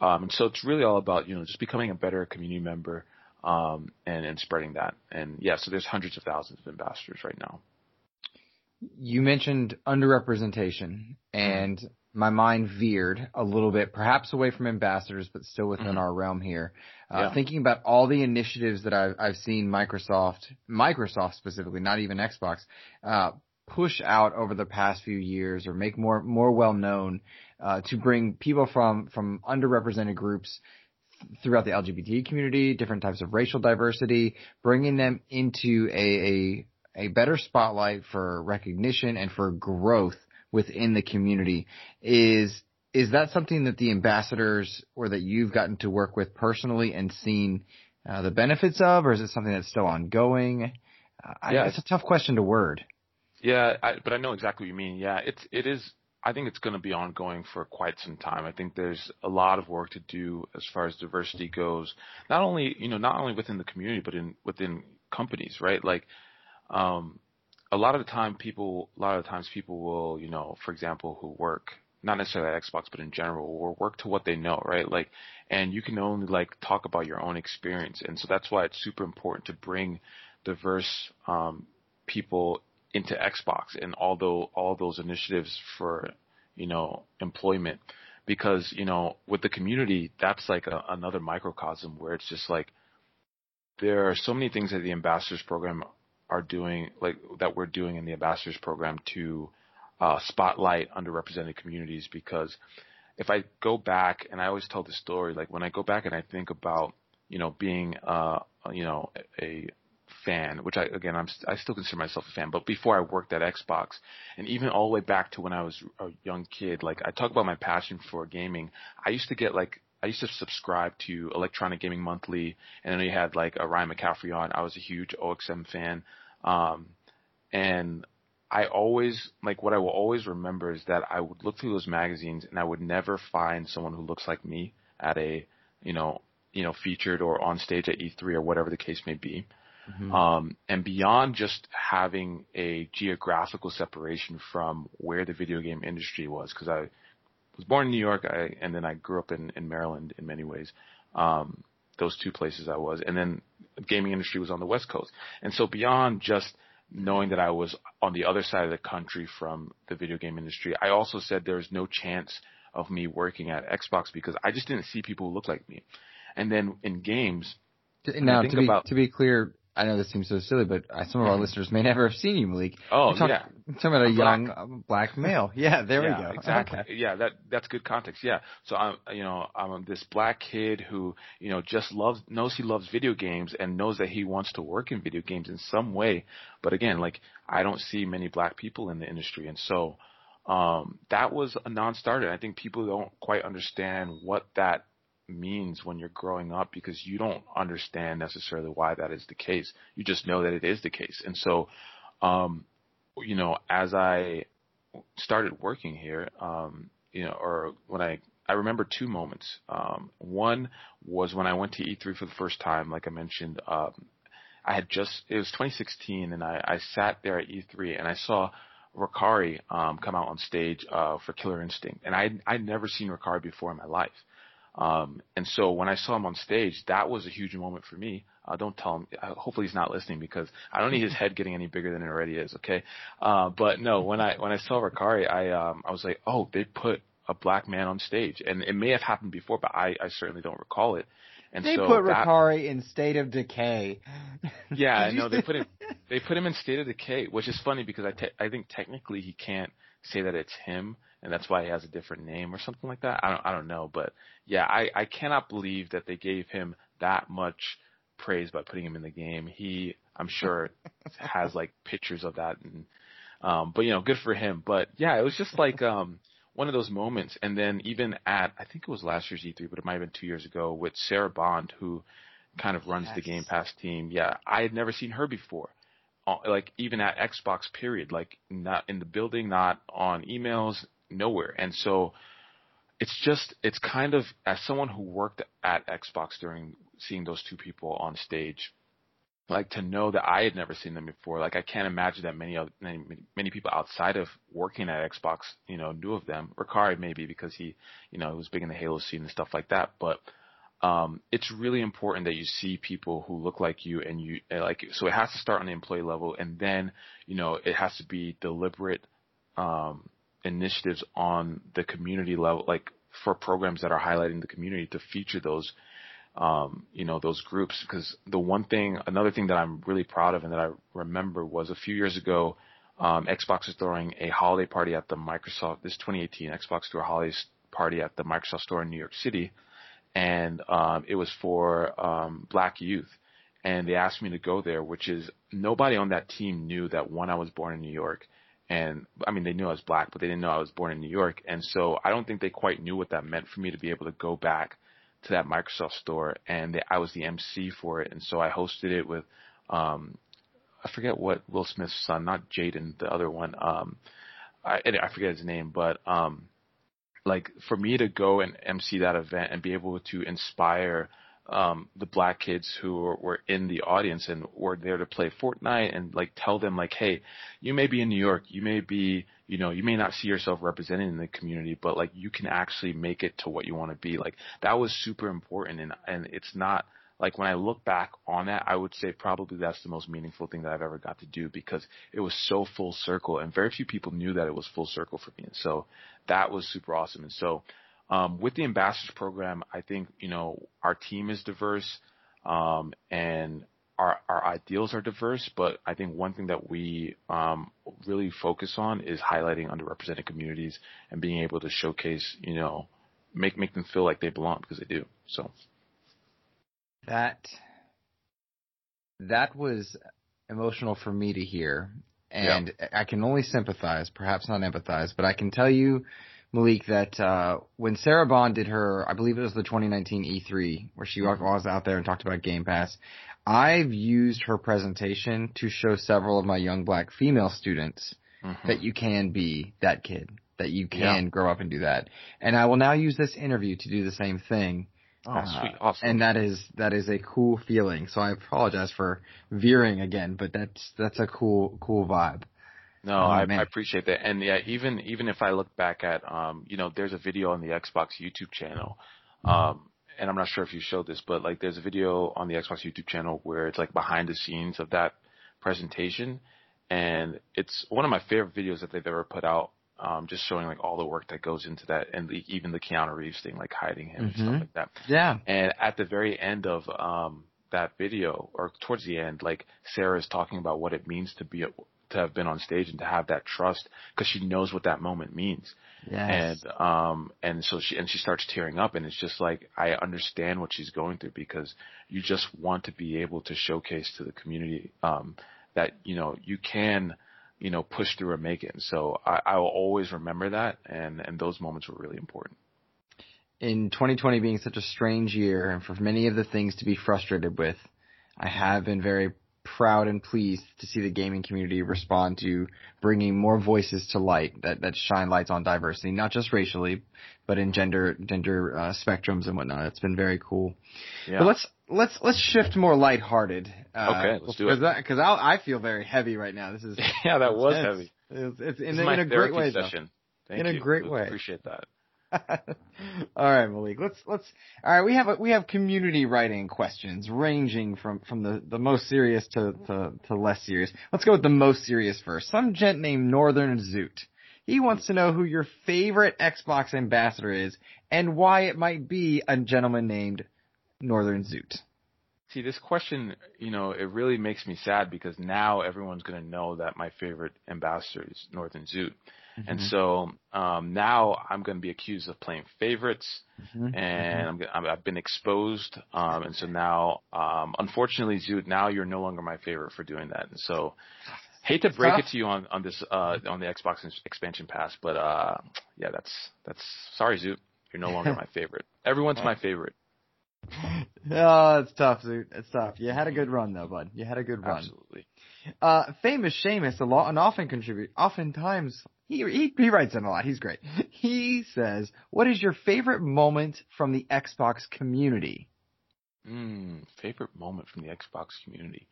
Um, and so it's really all about, you know, just becoming a better community member, um, and, and spreading that. And yeah, so there's hundreds of thousands of ambassadors right now. You mentioned underrepresentation and mm-hmm. my mind veered a little bit, perhaps away from ambassadors, but still within mm-hmm. our realm here. Uh, yeah. thinking about all the initiatives that I've, I've seen Microsoft, Microsoft specifically, not even Xbox, uh, push out over the past few years or make more more well known uh, to bring people from from underrepresented groups throughout the LGBT community, different types of racial diversity, bringing them into a, a, a better spotlight for recognition and for growth within the community. Is is that something that the ambassadors or that you've gotten to work with personally and seen uh, the benefits of, or is it something that's still ongoing? Uh, yeah. I, it's a tough question to word. Yeah, I, but I know exactly what you mean. Yeah, it's it is. I think it's going to be ongoing for quite some time. I think there's a lot of work to do as far as diversity goes. Not only you know not only within the community, but in within companies, right? Like, um, a lot of the time people, a lot of the times people will, you know, for example, who work not necessarily at Xbox, but in general, or work to what they know, right? Like, and you can only like talk about your own experience, and so that's why it's super important to bring diverse um, people into Xbox and all those all those initiatives for you know employment, because you know with the community, that's like a, another microcosm where it's just like there are so many things that the ambassadors program are doing, like that we're doing in the ambassadors program to uh, spotlight underrepresented communities. Because if I go back and I always tell the story, like when I go back and I think about, you know, being, uh, you know, a fan, which I, again, I'm, I still consider myself a fan, but before I worked at Xbox and even all the way back to when I was a young kid, like I talk about my passion for gaming. I used to get like, I used to subscribe to Electronic Gaming Monthly and then you had like a Ryan McCaffrey on. I was a huge OXM fan. Um, and I always like what I will always remember is that I would look through those magazines and I would never find someone who looks like me at a you know you know featured or on stage at E3 or whatever the case may be. Mm-hmm. Um, and beyond just having a geographical separation from where the video game industry was, because I was born in New York, I, and then I grew up in, in Maryland in many ways. Um, those two places I was, and then the gaming industry was on the West Coast. And so beyond just knowing that I was on the other side of the country from the video game industry, I also said there's no chance of me working at Xbox because I just didn't see people who looked like me. And then in games, now to be about, to be clear, I know this seems so silly, but some of our listeners may never have seen you, Malik. Oh, talk, yeah. Talking about a, a young black. black male. Yeah, there yeah, we go. Exactly. Okay. Yeah, that that's good context. Yeah. So I'm, you know, I'm this black kid who, you know, just loves knows he loves video games and knows that he wants to work in video games in some way. But again, like I don't see many black people in the industry, and so um, that was a non-starter. I think people don't quite understand what that means when you're growing up because you don't understand necessarily why that is the case. You just know that it is the case. And so, um, you know, as I started working here, um, you know, or when I, I remember two moments. Um, one was when I went to E3 for the first time, like I mentioned, um, I had just, it was 2016 and I, I sat there at E3 and I saw Rukari, um, come out on stage, uh, for Killer Instinct. And I, I'd never seen Rukari before in my life. Um, and so when I saw him on stage, that was a huge moment for me. Uh, don't tell him. Uh, hopefully he's not listening because I don't need his head getting any bigger than it already is. Okay. Uh, but no, when I when I saw Rukari, I um I was like, oh, they put a black man on stage, and it may have happened before, but I I certainly don't recall it. And they so put that, Rukari in State of Decay. [laughs] Yeah, I know they put him. They put him in State of Decay, which is funny because I te- I think technically he can't say that it's him and that's why he has a different name or something like that. I don't I don't know, but yeah, I I cannot believe that they gave him that much praise by putting him in the game. He I'm sure [laughs] has like pictures of that and um but you know, good for him. But yeah, it was just like [laughs] um one of those moments and then even at I think it was last year's E3, but it might have been 2 years ago with Sarah Bond who kind of runs yes. the Game Pass team. Yeah, I had never seen her before like even at Xbox period, like not in the building, not on emails, nowhere. And so it's just it's kind of as someone who worked at Xbox during seeing those two people on stage, like to know that I had never seen them before. Like I can't imagine that many other, many many people outside of working at Xbox, you know, knew of them. Rukari maybe because he, you know, was big in the Halo scene and stuff like that. But um, it's really important that you see people who look like you and you like. So it has to start on the employee level, and then you know it has to be deliberate um, initiatives on the community level, like for programs that are highlighting the community to feature those, um, you know, those groups. Because the one thing, another thing that I'm really proud of and that I remember was a few years ago, um, Xbox is throwing a holiday party at the Microsoft. This 2018, Xbox threw a holiday party at the Microsoft store in New York City, and um, it was for um, Black youth. And they asked me to go there, which is nobody on that team knew that one I was born in New York and I mean they knew I was black, but they didn't know I was born in New York, and so I don't think they quite knew what that meant for me to be able to go back to that Microsoft store, and they, I was the MC for it, and so I hosted it with, um, I forget what Will Smith's son, not Jaden, the other one, um, I, I forget his name, but um, like for me to go and MC that event and be able to inspire um, the black kids who were, were in the audience and were there to play Fortnite and like tell them like, hey, you may be in New York, you may be, you know, you may not see yourself represented in the community, but like you can actually make it to what you want to be. Like that was super important, and and it's not like when I look back on that, I would say probably that's the most meaningful thing that I've ever got to do because it was so full circle, and very few people knew that it was full circle for me, and so that was super awesome, and so um, with the ambassadors program, I think you know our team is diverse, um, and our our ideals are diverse. But I think one thing that we um, really focus on is highlighting underrepresented communities and being able to showcase, you know, make make them feel like they belong because they do. So that that was emotional for me to hear, and yeah. I can only sympathize, perhaps not empathize, but I can tell you Malik, that uh, when Sarah Bond did her, I believe it was the 2019 E3, where she mm-hmm. was out there and talked about Game Pass, I've used her presentation to show several of my young black female students mm-hmm. that you can be that kid, that you can yeah. grow up and do that. And I will now use this interview to do the same thing. Oh, uh, sweet, awesome! And that is that is a cool feeling. So I apologize for veering again, but that's that's a cool cool vibe. No, oh, I, I, appreciate that. And yeah, even even if I look back at um, you know, there's a video on the Xbox YouTube channel. Um, and I'm not sure if you showed this, but like there's a video on the Xbox YouTube channel where it's like behind the scenes of that presentation and it's one of my favorite videos that they've ever put out. Um, just showing like all the work that goes into that, and the, even the Keanu Reeves thing, like hiding him mm-hmm. and stuff mm-hmm. like that. Yeah. And at the very end of um, that video, or towards the end, like Sarah is talking about what it means to be a, to have been on stage and to have that trust because she knows what that moment means. Yes. And um and so she and she starts tearing up and it's just like I understand what she's going through because you just want to be able to showcase to the community um that you know you can you know push through and make it. And so I, I will always remember that and and those moments were really important. In 2020 being such a strange year and for many of the things to be frustrated with, I have been very proud and pleased to see the gaming community respond to bringing more voices to light that, that shine lights on diversity, not just racially, but in gender gender uh, spectrums and whatnot. It's been very cool. Yeah. But let's let's let's shift more lighthearted. Uh, okay, let's do it. Because I, I feel very heavy right now. This is [laughs] yeah, that was heavy. It's, it's in, in a great way. Session. in a great way. Appreciate that. [laughs] all right, Malik. Let's let's. All right, we have a, we have community writing questions ranging from from the, the most serious to, to to less serious. Let's go with the most serious first. Some gent named Northern Zoot. He wants to know who your favorite Xbox ambassador is and why it might be a gentleman named Northern Zoot. See, this question, you know, it really makes me sad because now everyone's going to know that my favorite ambassador is Northern Zoot. Mm-hmm. And so um, now I'm going to be accused of playing favorites, mm-hmm. and I'm, I've been exposed. Um, and so now, um, unfortunately, Zoot, now you're no longer my favorite for doing that. And so, hate to break it to you on on this uh, on the Xbox expansion pass, but uh, yeah, that's that's sorry, Zoot, you're no longer my favorite. [laughs] Everyone's my favorite. oh, it's tough, Zoot. It's tough. You had a good run though, bud. You had a good run. Absolutely. Uh, famous Seamus a lot and often contribute, oftentimes he, he, he writes in a lot. He's great. [laughs] He says, "What is your favorite moment from the Xbox community?" Hmm, favorite moment from the Xbox community.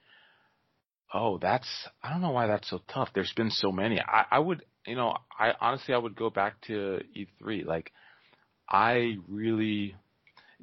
Oh, that's I don't know why that's so tough. There's been so many. I, I would, you know, I honestly I would go back to E3. Like, I really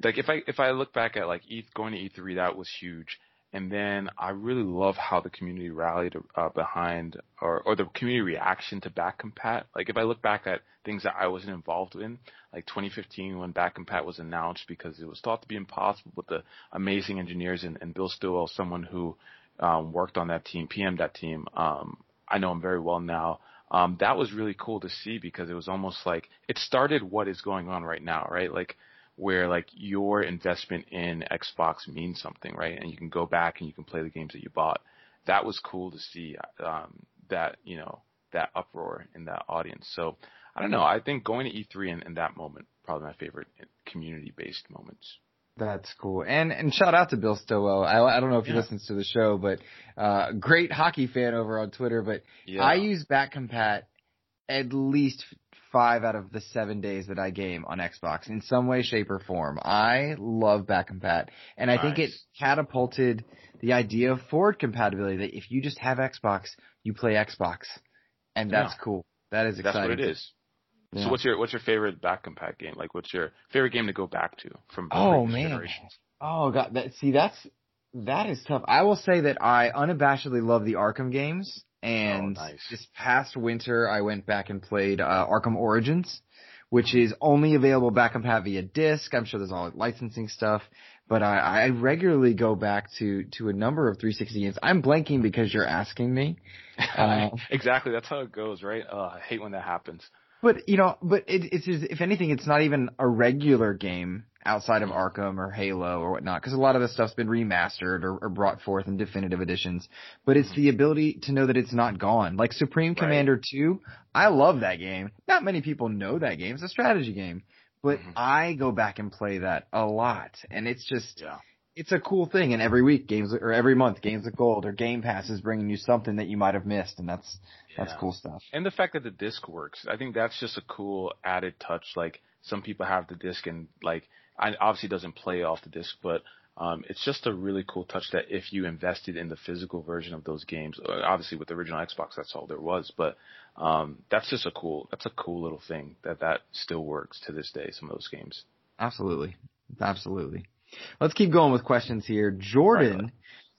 like if I if I look back at like E going to E3, that was huge. And then I really love how the community rallied uh, behind, or, or the community reaction to Back Compat. Like if I look back at things that I wasn't involved in, like 2015 when Back Compat was announced because it was thought to be impossible, but the amazing engineers and, and Bill Stillwell, someone who um, worked on that team, PM that team, um, I know him very well now. Um, that was really cool to see because it was almost like it started what is going on right now, right? Like where like your investment in Xbox means something, right? And you can go back and you can play the games that you bought. That was cool to see um, that you know that uproar in that audience. So I don't know. I think going to E3 in, in that moment probably my favorite community based moments. That's cool. And and shout out to Bill Stillwell. I, I don't know if he listens to the show, but uh, great hockey fan over on Twitter. But yeah. I use Back Compat at least five out of the seven days that I game on Xbox in some way, shape, or form. I love back compat, and I think it catapulted the idea of forward compatibility. That if you just have Xbox, you play Xbox, and that's Yeah. cool. That is That's exciting. what it is. Yeah. So what's your what's your favorite back compat game? Like what's your favorite game to go back to from Oh, previous man. generations? Oh god, that see that's that is tough. I will say that I unabashedly love the Arkham games, and Oh, nice. this past winter I went back and played uh, Arkham Origins, which is only available back compat via disc. I'm sure there's all licensing stuff, but I, I regularly go back to to a number of 360 games. I'm blanking because you're asking me. [laughs] Uh, exactly, that's how it goes, right? Uh, I hate when that happens. But you know, but it, it's just, if anything, it's not even a regular game outside of Arkham or Halo or whatnot, because a lot of this stuff's been remastered or, or brought forth in definitive editions. But it's the ability to know that it's not gone. Like Supreme Right. Commander 2, I love that game. Not many people know that game. It's a strategy game. But Mhm. I go back and play that a lot, and it's just Yeah. it's a cool thing. And every week, games or every month, Games of Gold or Game Pass is bringing you something that you might have missed, and that's that's cool stuff. And the fact that the disc works, I think that's just a cool added touch. Like some people have the disc and like, I obviously doesn't play off the disc, but um, it's just a really cool touch that if you invested in the physical version of those games, uh, obviously with the original Xbox, that's all there was. But um, that's just a cool, that's a cool little thing that that still works to this day. Some of those games. Absolutely. Absolutely. Let's keep going with questions here. Jordan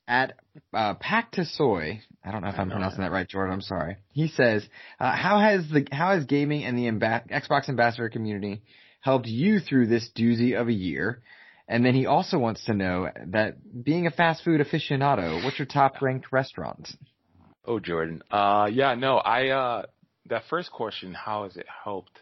Right. at uh, Pactasoy, I don't know if I'm know, pronouncing that right, Jordan. I'm sorry. He says, uh, "How has the how has gaming and the Amba- Xbox ambassador community helped you through this doozy of a year?" And then he also wants to know that being a fast food aficionado, what's your top ranked restaurant? Oh, Jordan. Uh, yeah, no, I, uh, that first question, how has it helped?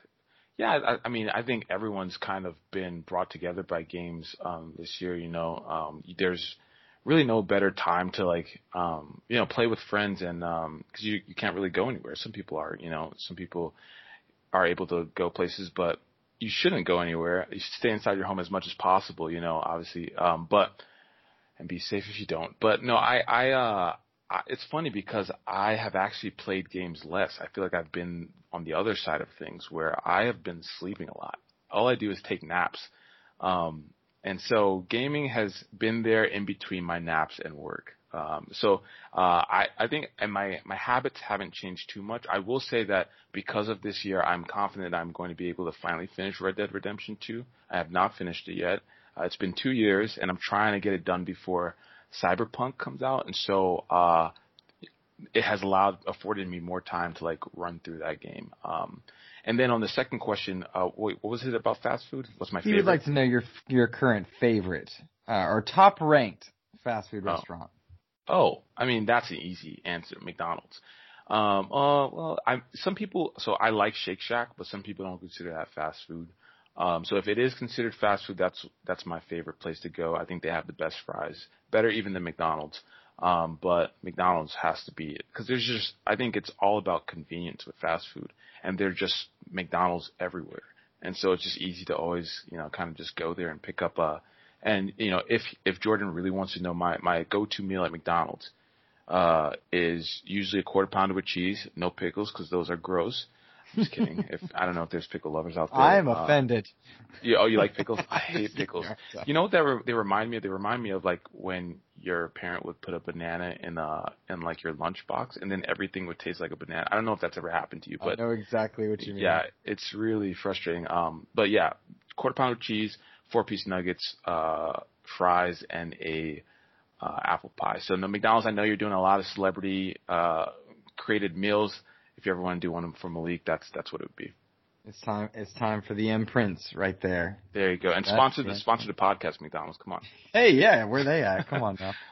Yeah, I, I mean, I think everyone's kind of been brought together by games, um, this year, you know, um, there's really no better time to like, um, you know, play with friends and, um, cause you, you can't really go anywhere. Some people are, you know, some people are able to go places, but you shouldn't go anywhere. You should stay inside your home as much as possible, you know, obviously, um, but, and be safe if you don't. But no, I, I, uh, I, it's funny because I have actually played games less. I feel like I've been on the other side of things where I have been sleeping a lot. All I do is take naps. Um, and so gaming has been there in between my naps and work. Um, so uh, I, I think and my, my habits haven't changed too much. I will say that because of this year, I'm confident I'm going to be able to finally finish Red Dead Redemption 2. I have not finished it yet. Uh, it's been two years, and I'm trying to get it done before Cyberpunk comes out, and so uh, it has allowed afforded me more time to like run through that game. Um, and then on the second question, uh, wait, what was it about fast food? What's my He favorite? would like to know your your current favorite uh, or top ranked fast food Oh. restaurant. Oh, I mean that's an easy answer. McDonald's. Um, uh, well, I some people. So I like Shake Shack, but some people don't consider that fast food. Um, so if it is considered fast food, that's that's my favorite place to go. I think they have the best fries, better even than McDonald's. Um, but McDonald's has to be it because there's just I think it's all about convenience with fast food, and they're just McDonald's everywhere, and so it's just easy to always you know kind of just go there and pick up a. And you know if if Jordan really wants to know my my go to meal at McDonald's, uh, is usually a quarter pounder with cheese, no pickles because those are gross. I'm just kidding. [laughs] If I don't know if there's pickle lovers out there. I am Uh, offended. yeah, oh, you like pickles? [laughs] I hate pickles. You know what they re- they remind me of? They remind me of like when your parent would put a banana in uh in like your lunchbox, and then everything would taste like a banana. I don't know if that's ever happened to you, but I know exactly what you mean. yeah, it's really frustrating. Um, but yeah, quarter pounder with cheese, four piece nuggets, uh, fries, and a uh, apple pie. So no McDonald's. I know you're doing a lot of celebrity uh created meals. If you ever want to do one for Malik, that's that's what it would be. It's time. It's time for the imprints right there. There you go. And That's sponsor the the- sponsor the podcast, McDonald's. Come on. Hey, yeah, where they at? Come on now. [laughs]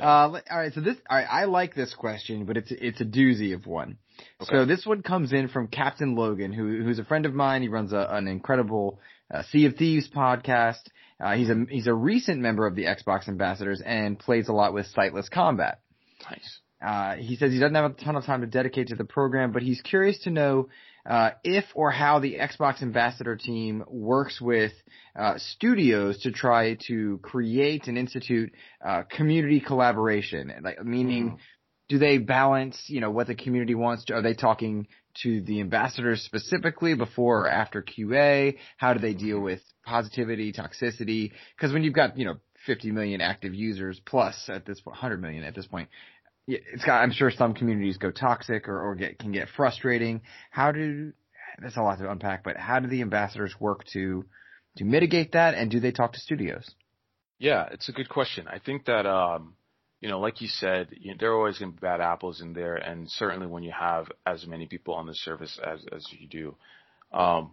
Uh, all right, so this, all right, I like this question, but it's it's a doozy of one. Okay. So this one comes in from Captain Logan, who who's a friend of mine. He runs a, an incredible uh, Sea of Thieves podcast. Uh, he's a he's a recent member of the Xbox Ambassadors and plays a lot with SightlessKombat. Nice. Uh, he says he doesn't have a ton of time to dedicate to the program, but he's curious to know uh, if or how the Xbox Ambassador team works with uh, studios to try to create and institute uh, community collaboration. Like, meaning, do they balance, you know, what the community wants? Are they talking to the ambassadors specifically before or after QA? How do they deal with positivity, toxicity? Because when you've got, you know, 50 million active users plus at this point, 100 million at this point, it's got, I'm sure some communities go toxic or, or get, can get frustrating. How do, there's a lot to unpack, but how do the ambassadors work to, to mitigate that and do they talk to studios? Yeah, it's a good question. I think that, um, you know, like you said, you know, there are always going to be bad apples in there, and certainly when you have as many people on the service as as you do. Um,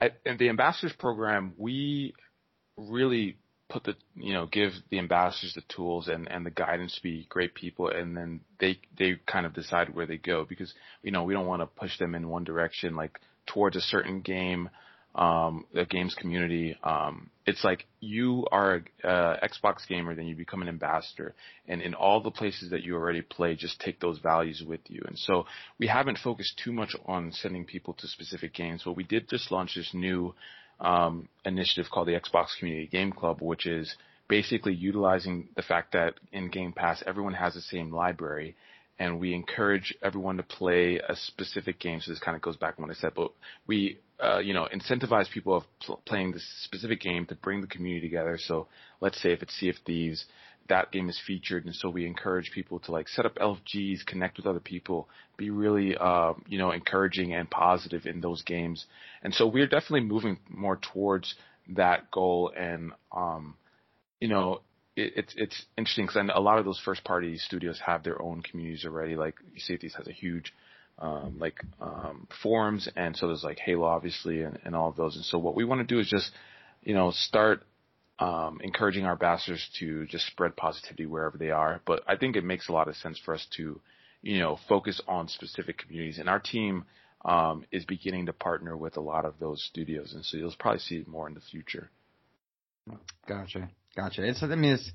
I, in the ambassadors program, we really put the you know give the ambassadors the tools and and the guidance to be great people and then they they kind of decide where they go because you know we don't want to push them in one direction like towards a certain game um, the games community. Um, it's like you are a uh, Xbox gamer, then you become an ambassador, and in all the places that you already play, just take those values with you. And so we haven't focused too much on sending people to specific games, but we did just launch this new um, initiative called the Xbox Community Game Club, which is basically utilizing the fact that in Game Pass everyone has the same library and we encourage everyone to play a specific game. So this kind of goes back to what I said, but we, uh, you know, incentivize people of pl- playing this specific game to bring the community together. So let's say if it's Sea of Thieves, that game is featured, and so we encourage people to like set up LFGs, connect with other people, be really, uh, you know, encouraging and positive in those games. And so we're definitely moving more towards that goal and, um, you know, it, it's it's interesting because a lot of those first party studios have their own communities already. Like Sea of Thieves has a huge um, like um, forums, and so there's like Halo obviously, and, and all of those. And so what we want to do is just you know start um, encouraging our ambassadors to just spread positivity wherever they are. But I think it makes a lot of sense for us to you know focus on specific communities, and our team. Um, is beginning to partner with a lot of those studios, and so you'll probably see more in the future. Gotcha. Gotcha. It's, I mean, it's,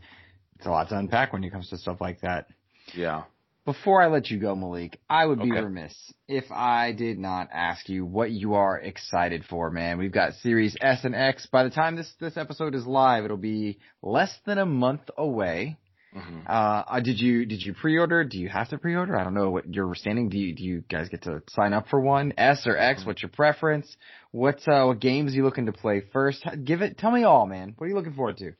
it's a lot to unpack when it comes to stuff like that. Yeah. Before I let you go, Malik, I would be Okay. remiss if I did not ask you what you are excited for, man. We've got Series S and X. By the time this, this episode is live, it'll be less than a month away. hmm Uh, uh, did you, did you pre-order? Do you have to pre-order? I don't know what you're standing. Do you, do you guys get to sign up for one? S or X? What's your preference? What, uh, what games are you looking to play first? Give it, tell me all, man. What are you looking forward to?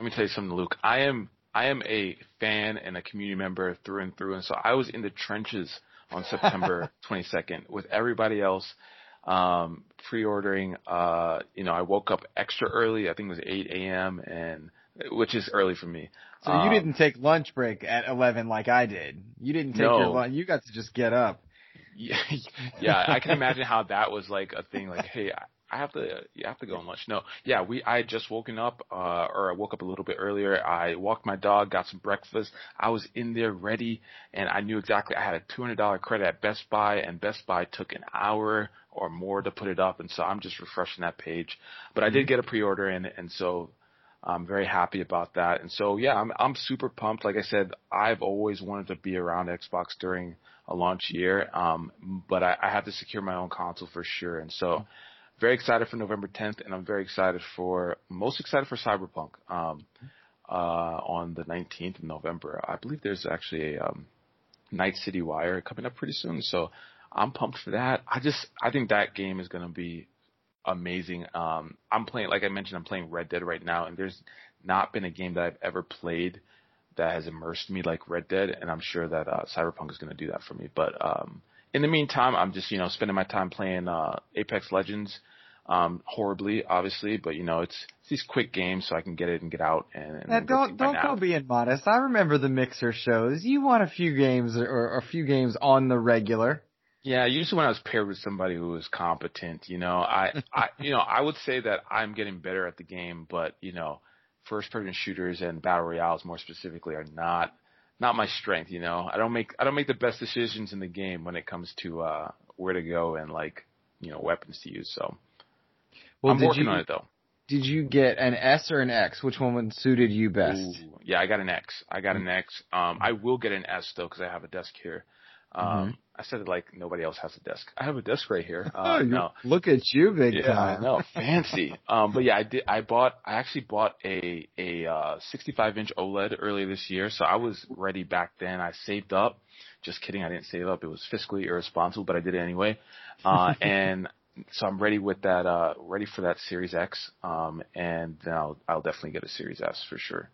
Let me tell you something, Luke. I am I am a fan and a community member through and through, and so I was in the trenches on [laughs] September 22nd with everybody else, um, pre-ordering. Uh, you know, I woke up extra early. I think it was 8 a.m. and which is early for me. So you Um, didn't take lunch break at 11 like I did. You didn't take No. your lunch. You got to just get up. Yeah, [laughs] yeah, I can imagine how that was like a thing. Like, hey, I- have to, you have to go on lunch. No, yeah, we, I had just woken up, uh, or I woke up a little bit earlier. I walked my dog, got some breakfast. I was in there ready, and I knew exactly. I had a two hundred dollar credit at Best Buy, and Best Buy took an hour or more to put it up, and so I'm just refreshing that page. But I did get a pre-order in, and so I'm very happy about that. And so yeah, I'm I'm super pumped. Like I said, I've always wanted to be around Xbox during a launch year, um, but I, I have to secure my own console for sure. And so very excited for November 10th, and I'm very excited for most excited for Cyberpunk um, uh, on the 19th of November. I believe there's actually a um, Night City Wire coming up pretty soon, so I'm pumped for that. I just I think that game is going to be amazing. Um, I'm playing, like I mentioned, I'm playing Red Dead right now, and there's not been a game that I've ever played that has immersed me like Red Dead, and I'm sure that uh, Cyberpunk is going to do that for me. But um, in the meantime, I'm just you know spending my time playing uh, Apex Legends. Um, horribly, obviously, but you know it's, it's these quick games, so I can get it and get out and, and Now, don't don't go being modest. I remember the mixer shows. You want a few games or, or a few games on the regular. Yeah, usually when I was paired with somebody who was competent, you know, I, I, [laughs] you know, I would say that I'm getting better at the game, but you know, first person shooters and battle royales more specifically are not, not my strength, you know. I don't make, I don't make the best decisions in the game when it comes to, uh, where to go and like, you know, weapons to use. So Well, I'm did working you on it though. did you get an S or an X? Which one suited you best? Ooh, yeah, I got an X. I got an X. Um, I will get an S though because I have a desk here. Um, I said it like nobody else has a desk. I have a desk right here. [laughs] Uh, no. Look at you, big Yeah, time. no, fancy. Um, but yeah, I did. I bought. I actually bought a a uh, 65 inch OLED earlier this year, so I was ready back then. I saved up. Just kidding, I didn't save up. It was fiscally irresponsible, but I did it anyway. Uh, [laughs] and so I'm ready with that. Uh, ready for that Series X. Um, and then I'll I'll definitely get a Series S for sure.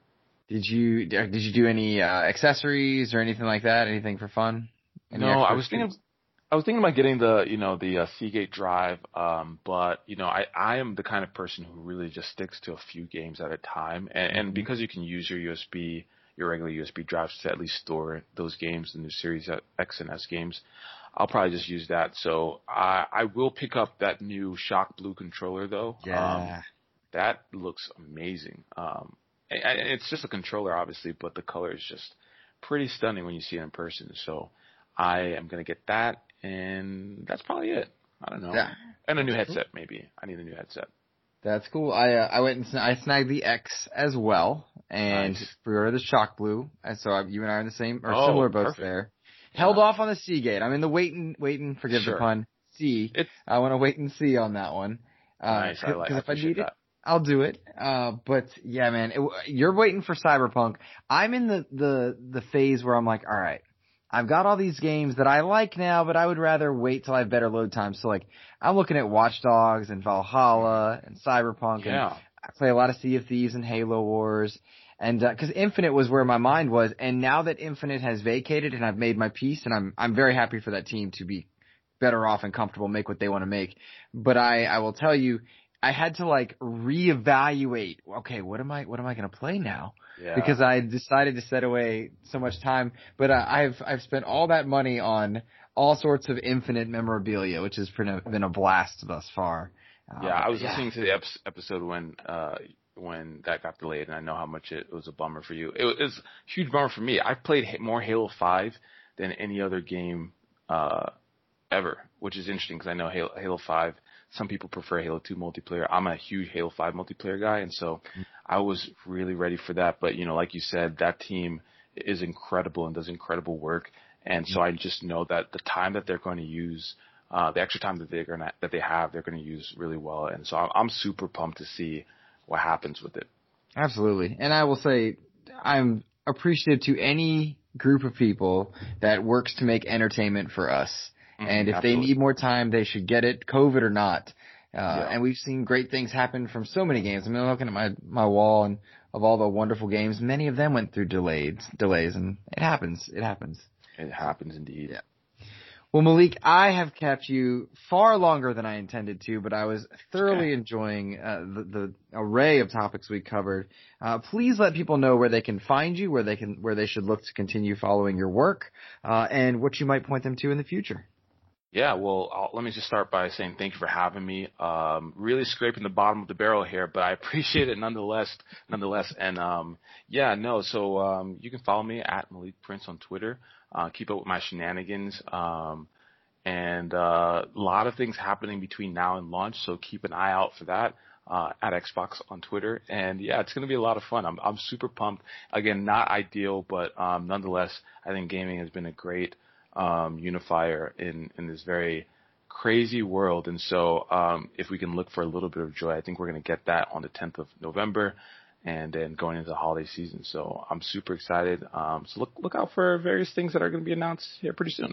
Did you did you do any uh, accessories or anything like that? Anything for fun? Any no, I was thinking. I was thinking about getting the, you know, the uh, Seagate drive, um, but you know, I, I am the kind of person who really just sticks to a few games at a time, and, and because you can use your USB, your regular USB drives to at least store those games, the new Series X and S games, I'll probably just use that. So I, I will pick up that new Shock Blue controller though. Um, Yeah. that looks amazing. Um, it's just a controller, obviously, but the color is just pretty stunning when you see it in person. So I am gonna get that, and that's probably it. I don't know. Yeah. And a new headset, maybe. I need a new headset. That's cool. I uh, I went and sn- I snagged the X as well, and Nice. for the Shock Blue, and so I, you and I are in the same or Oh, similar boats perfect. there. Held off on the Seagate. I'm in the wait and wait and forgive Sure. the pun. See, It's I want to wait and see on that one. Uh, nice. I like. Because if I need it. I'll do it. Uh, but yeah, man, it, you're waiting for Cyberpunk. I'm in the, the, the phase where I'm like, all right, I've got all these games that I like now, but I would rather wait till I have better load times. So like, I'm looking at Watch Dogs and Valhalla and Cyberpunk and I play a lot of Sea of Thieves and Halo Wars. And, uh, cause Infinite was where my mind was. And now that Infinite has vacated and I've made my peace and I'm, I'm very happy for that team to be better off and comfortable, make what they want to make. But I, I will tell you, I had to like reevaluate. Okay, what am I, what am I going to play now? Yeah. Because I decided to set away so much time. But uh, I've, I've spent all that money on all sorts of infinite memorabilia, which has been a, blast thus far. Um, Yeah, I was listening to the ep- episode when uh when that got delayed, and I know how much it was a bummer for you. It was, it was a huge bummer for me. I played more Halo Five than any other game uh ever, which is interesting because I know Halo, Halo Five. Some people prefer Halo Two multiplayer. I'm a huge Halo Five multiplayer guy, and so I was really ready for that. But you know, like you said, that team is incredible and does incredible work, and so I just know that the time that they're going to use uh, the extra time that they're gonna that they have, they're gonna use really well, and so I'm, I'm super pumped to see what happens with it. Absolutely. And I will say, I'm appreciative to any group of people that works to make entertainment for us. And if they need more time, they should get it, COVID or not. Uh, Yeah. and we've seen great things happen from so many games. I mean, looking at my, my wall and of all the wonderful games, many of them went through delayed, delays and it happens. It happens. It happens indeed. Yeah. Well, Malik, I have kept you far longer than I intended to, but I was thoroughly enjoying uh, the, the array of topics we covered. Uh, please let people know where they can find you, where they can, where they should look to continue following your work, uh, and what you might point them to in the future. Yeah, well, I'll, let me just start by saying thank you for having me. Um, really scraping the bottom of the barrel here, but I [laughs] appreciate it nonetheless. Nonetheless, and um, yeah, no. So um, you can follow me at Malik Prince on Twitter. Uh, keep up with my shenanigans. Um, and uh, a lot of things happening between now and launch, so keep an eye out for that. Uh, at Xbox on Twitter, and yeah, it's going to be a lot of fun. I'm I'm super pumped. Again, not ideal, but um, nonetheless, I think gaming has been a great um, unifier in, in this very crazy world. And so, um, if we can look for a little bit of joy, I think we're going to get that on the 10th of November and then going into the holiday season. So I'm super excited. Um, so look, look out for various things that are going to be announced here pretty soon.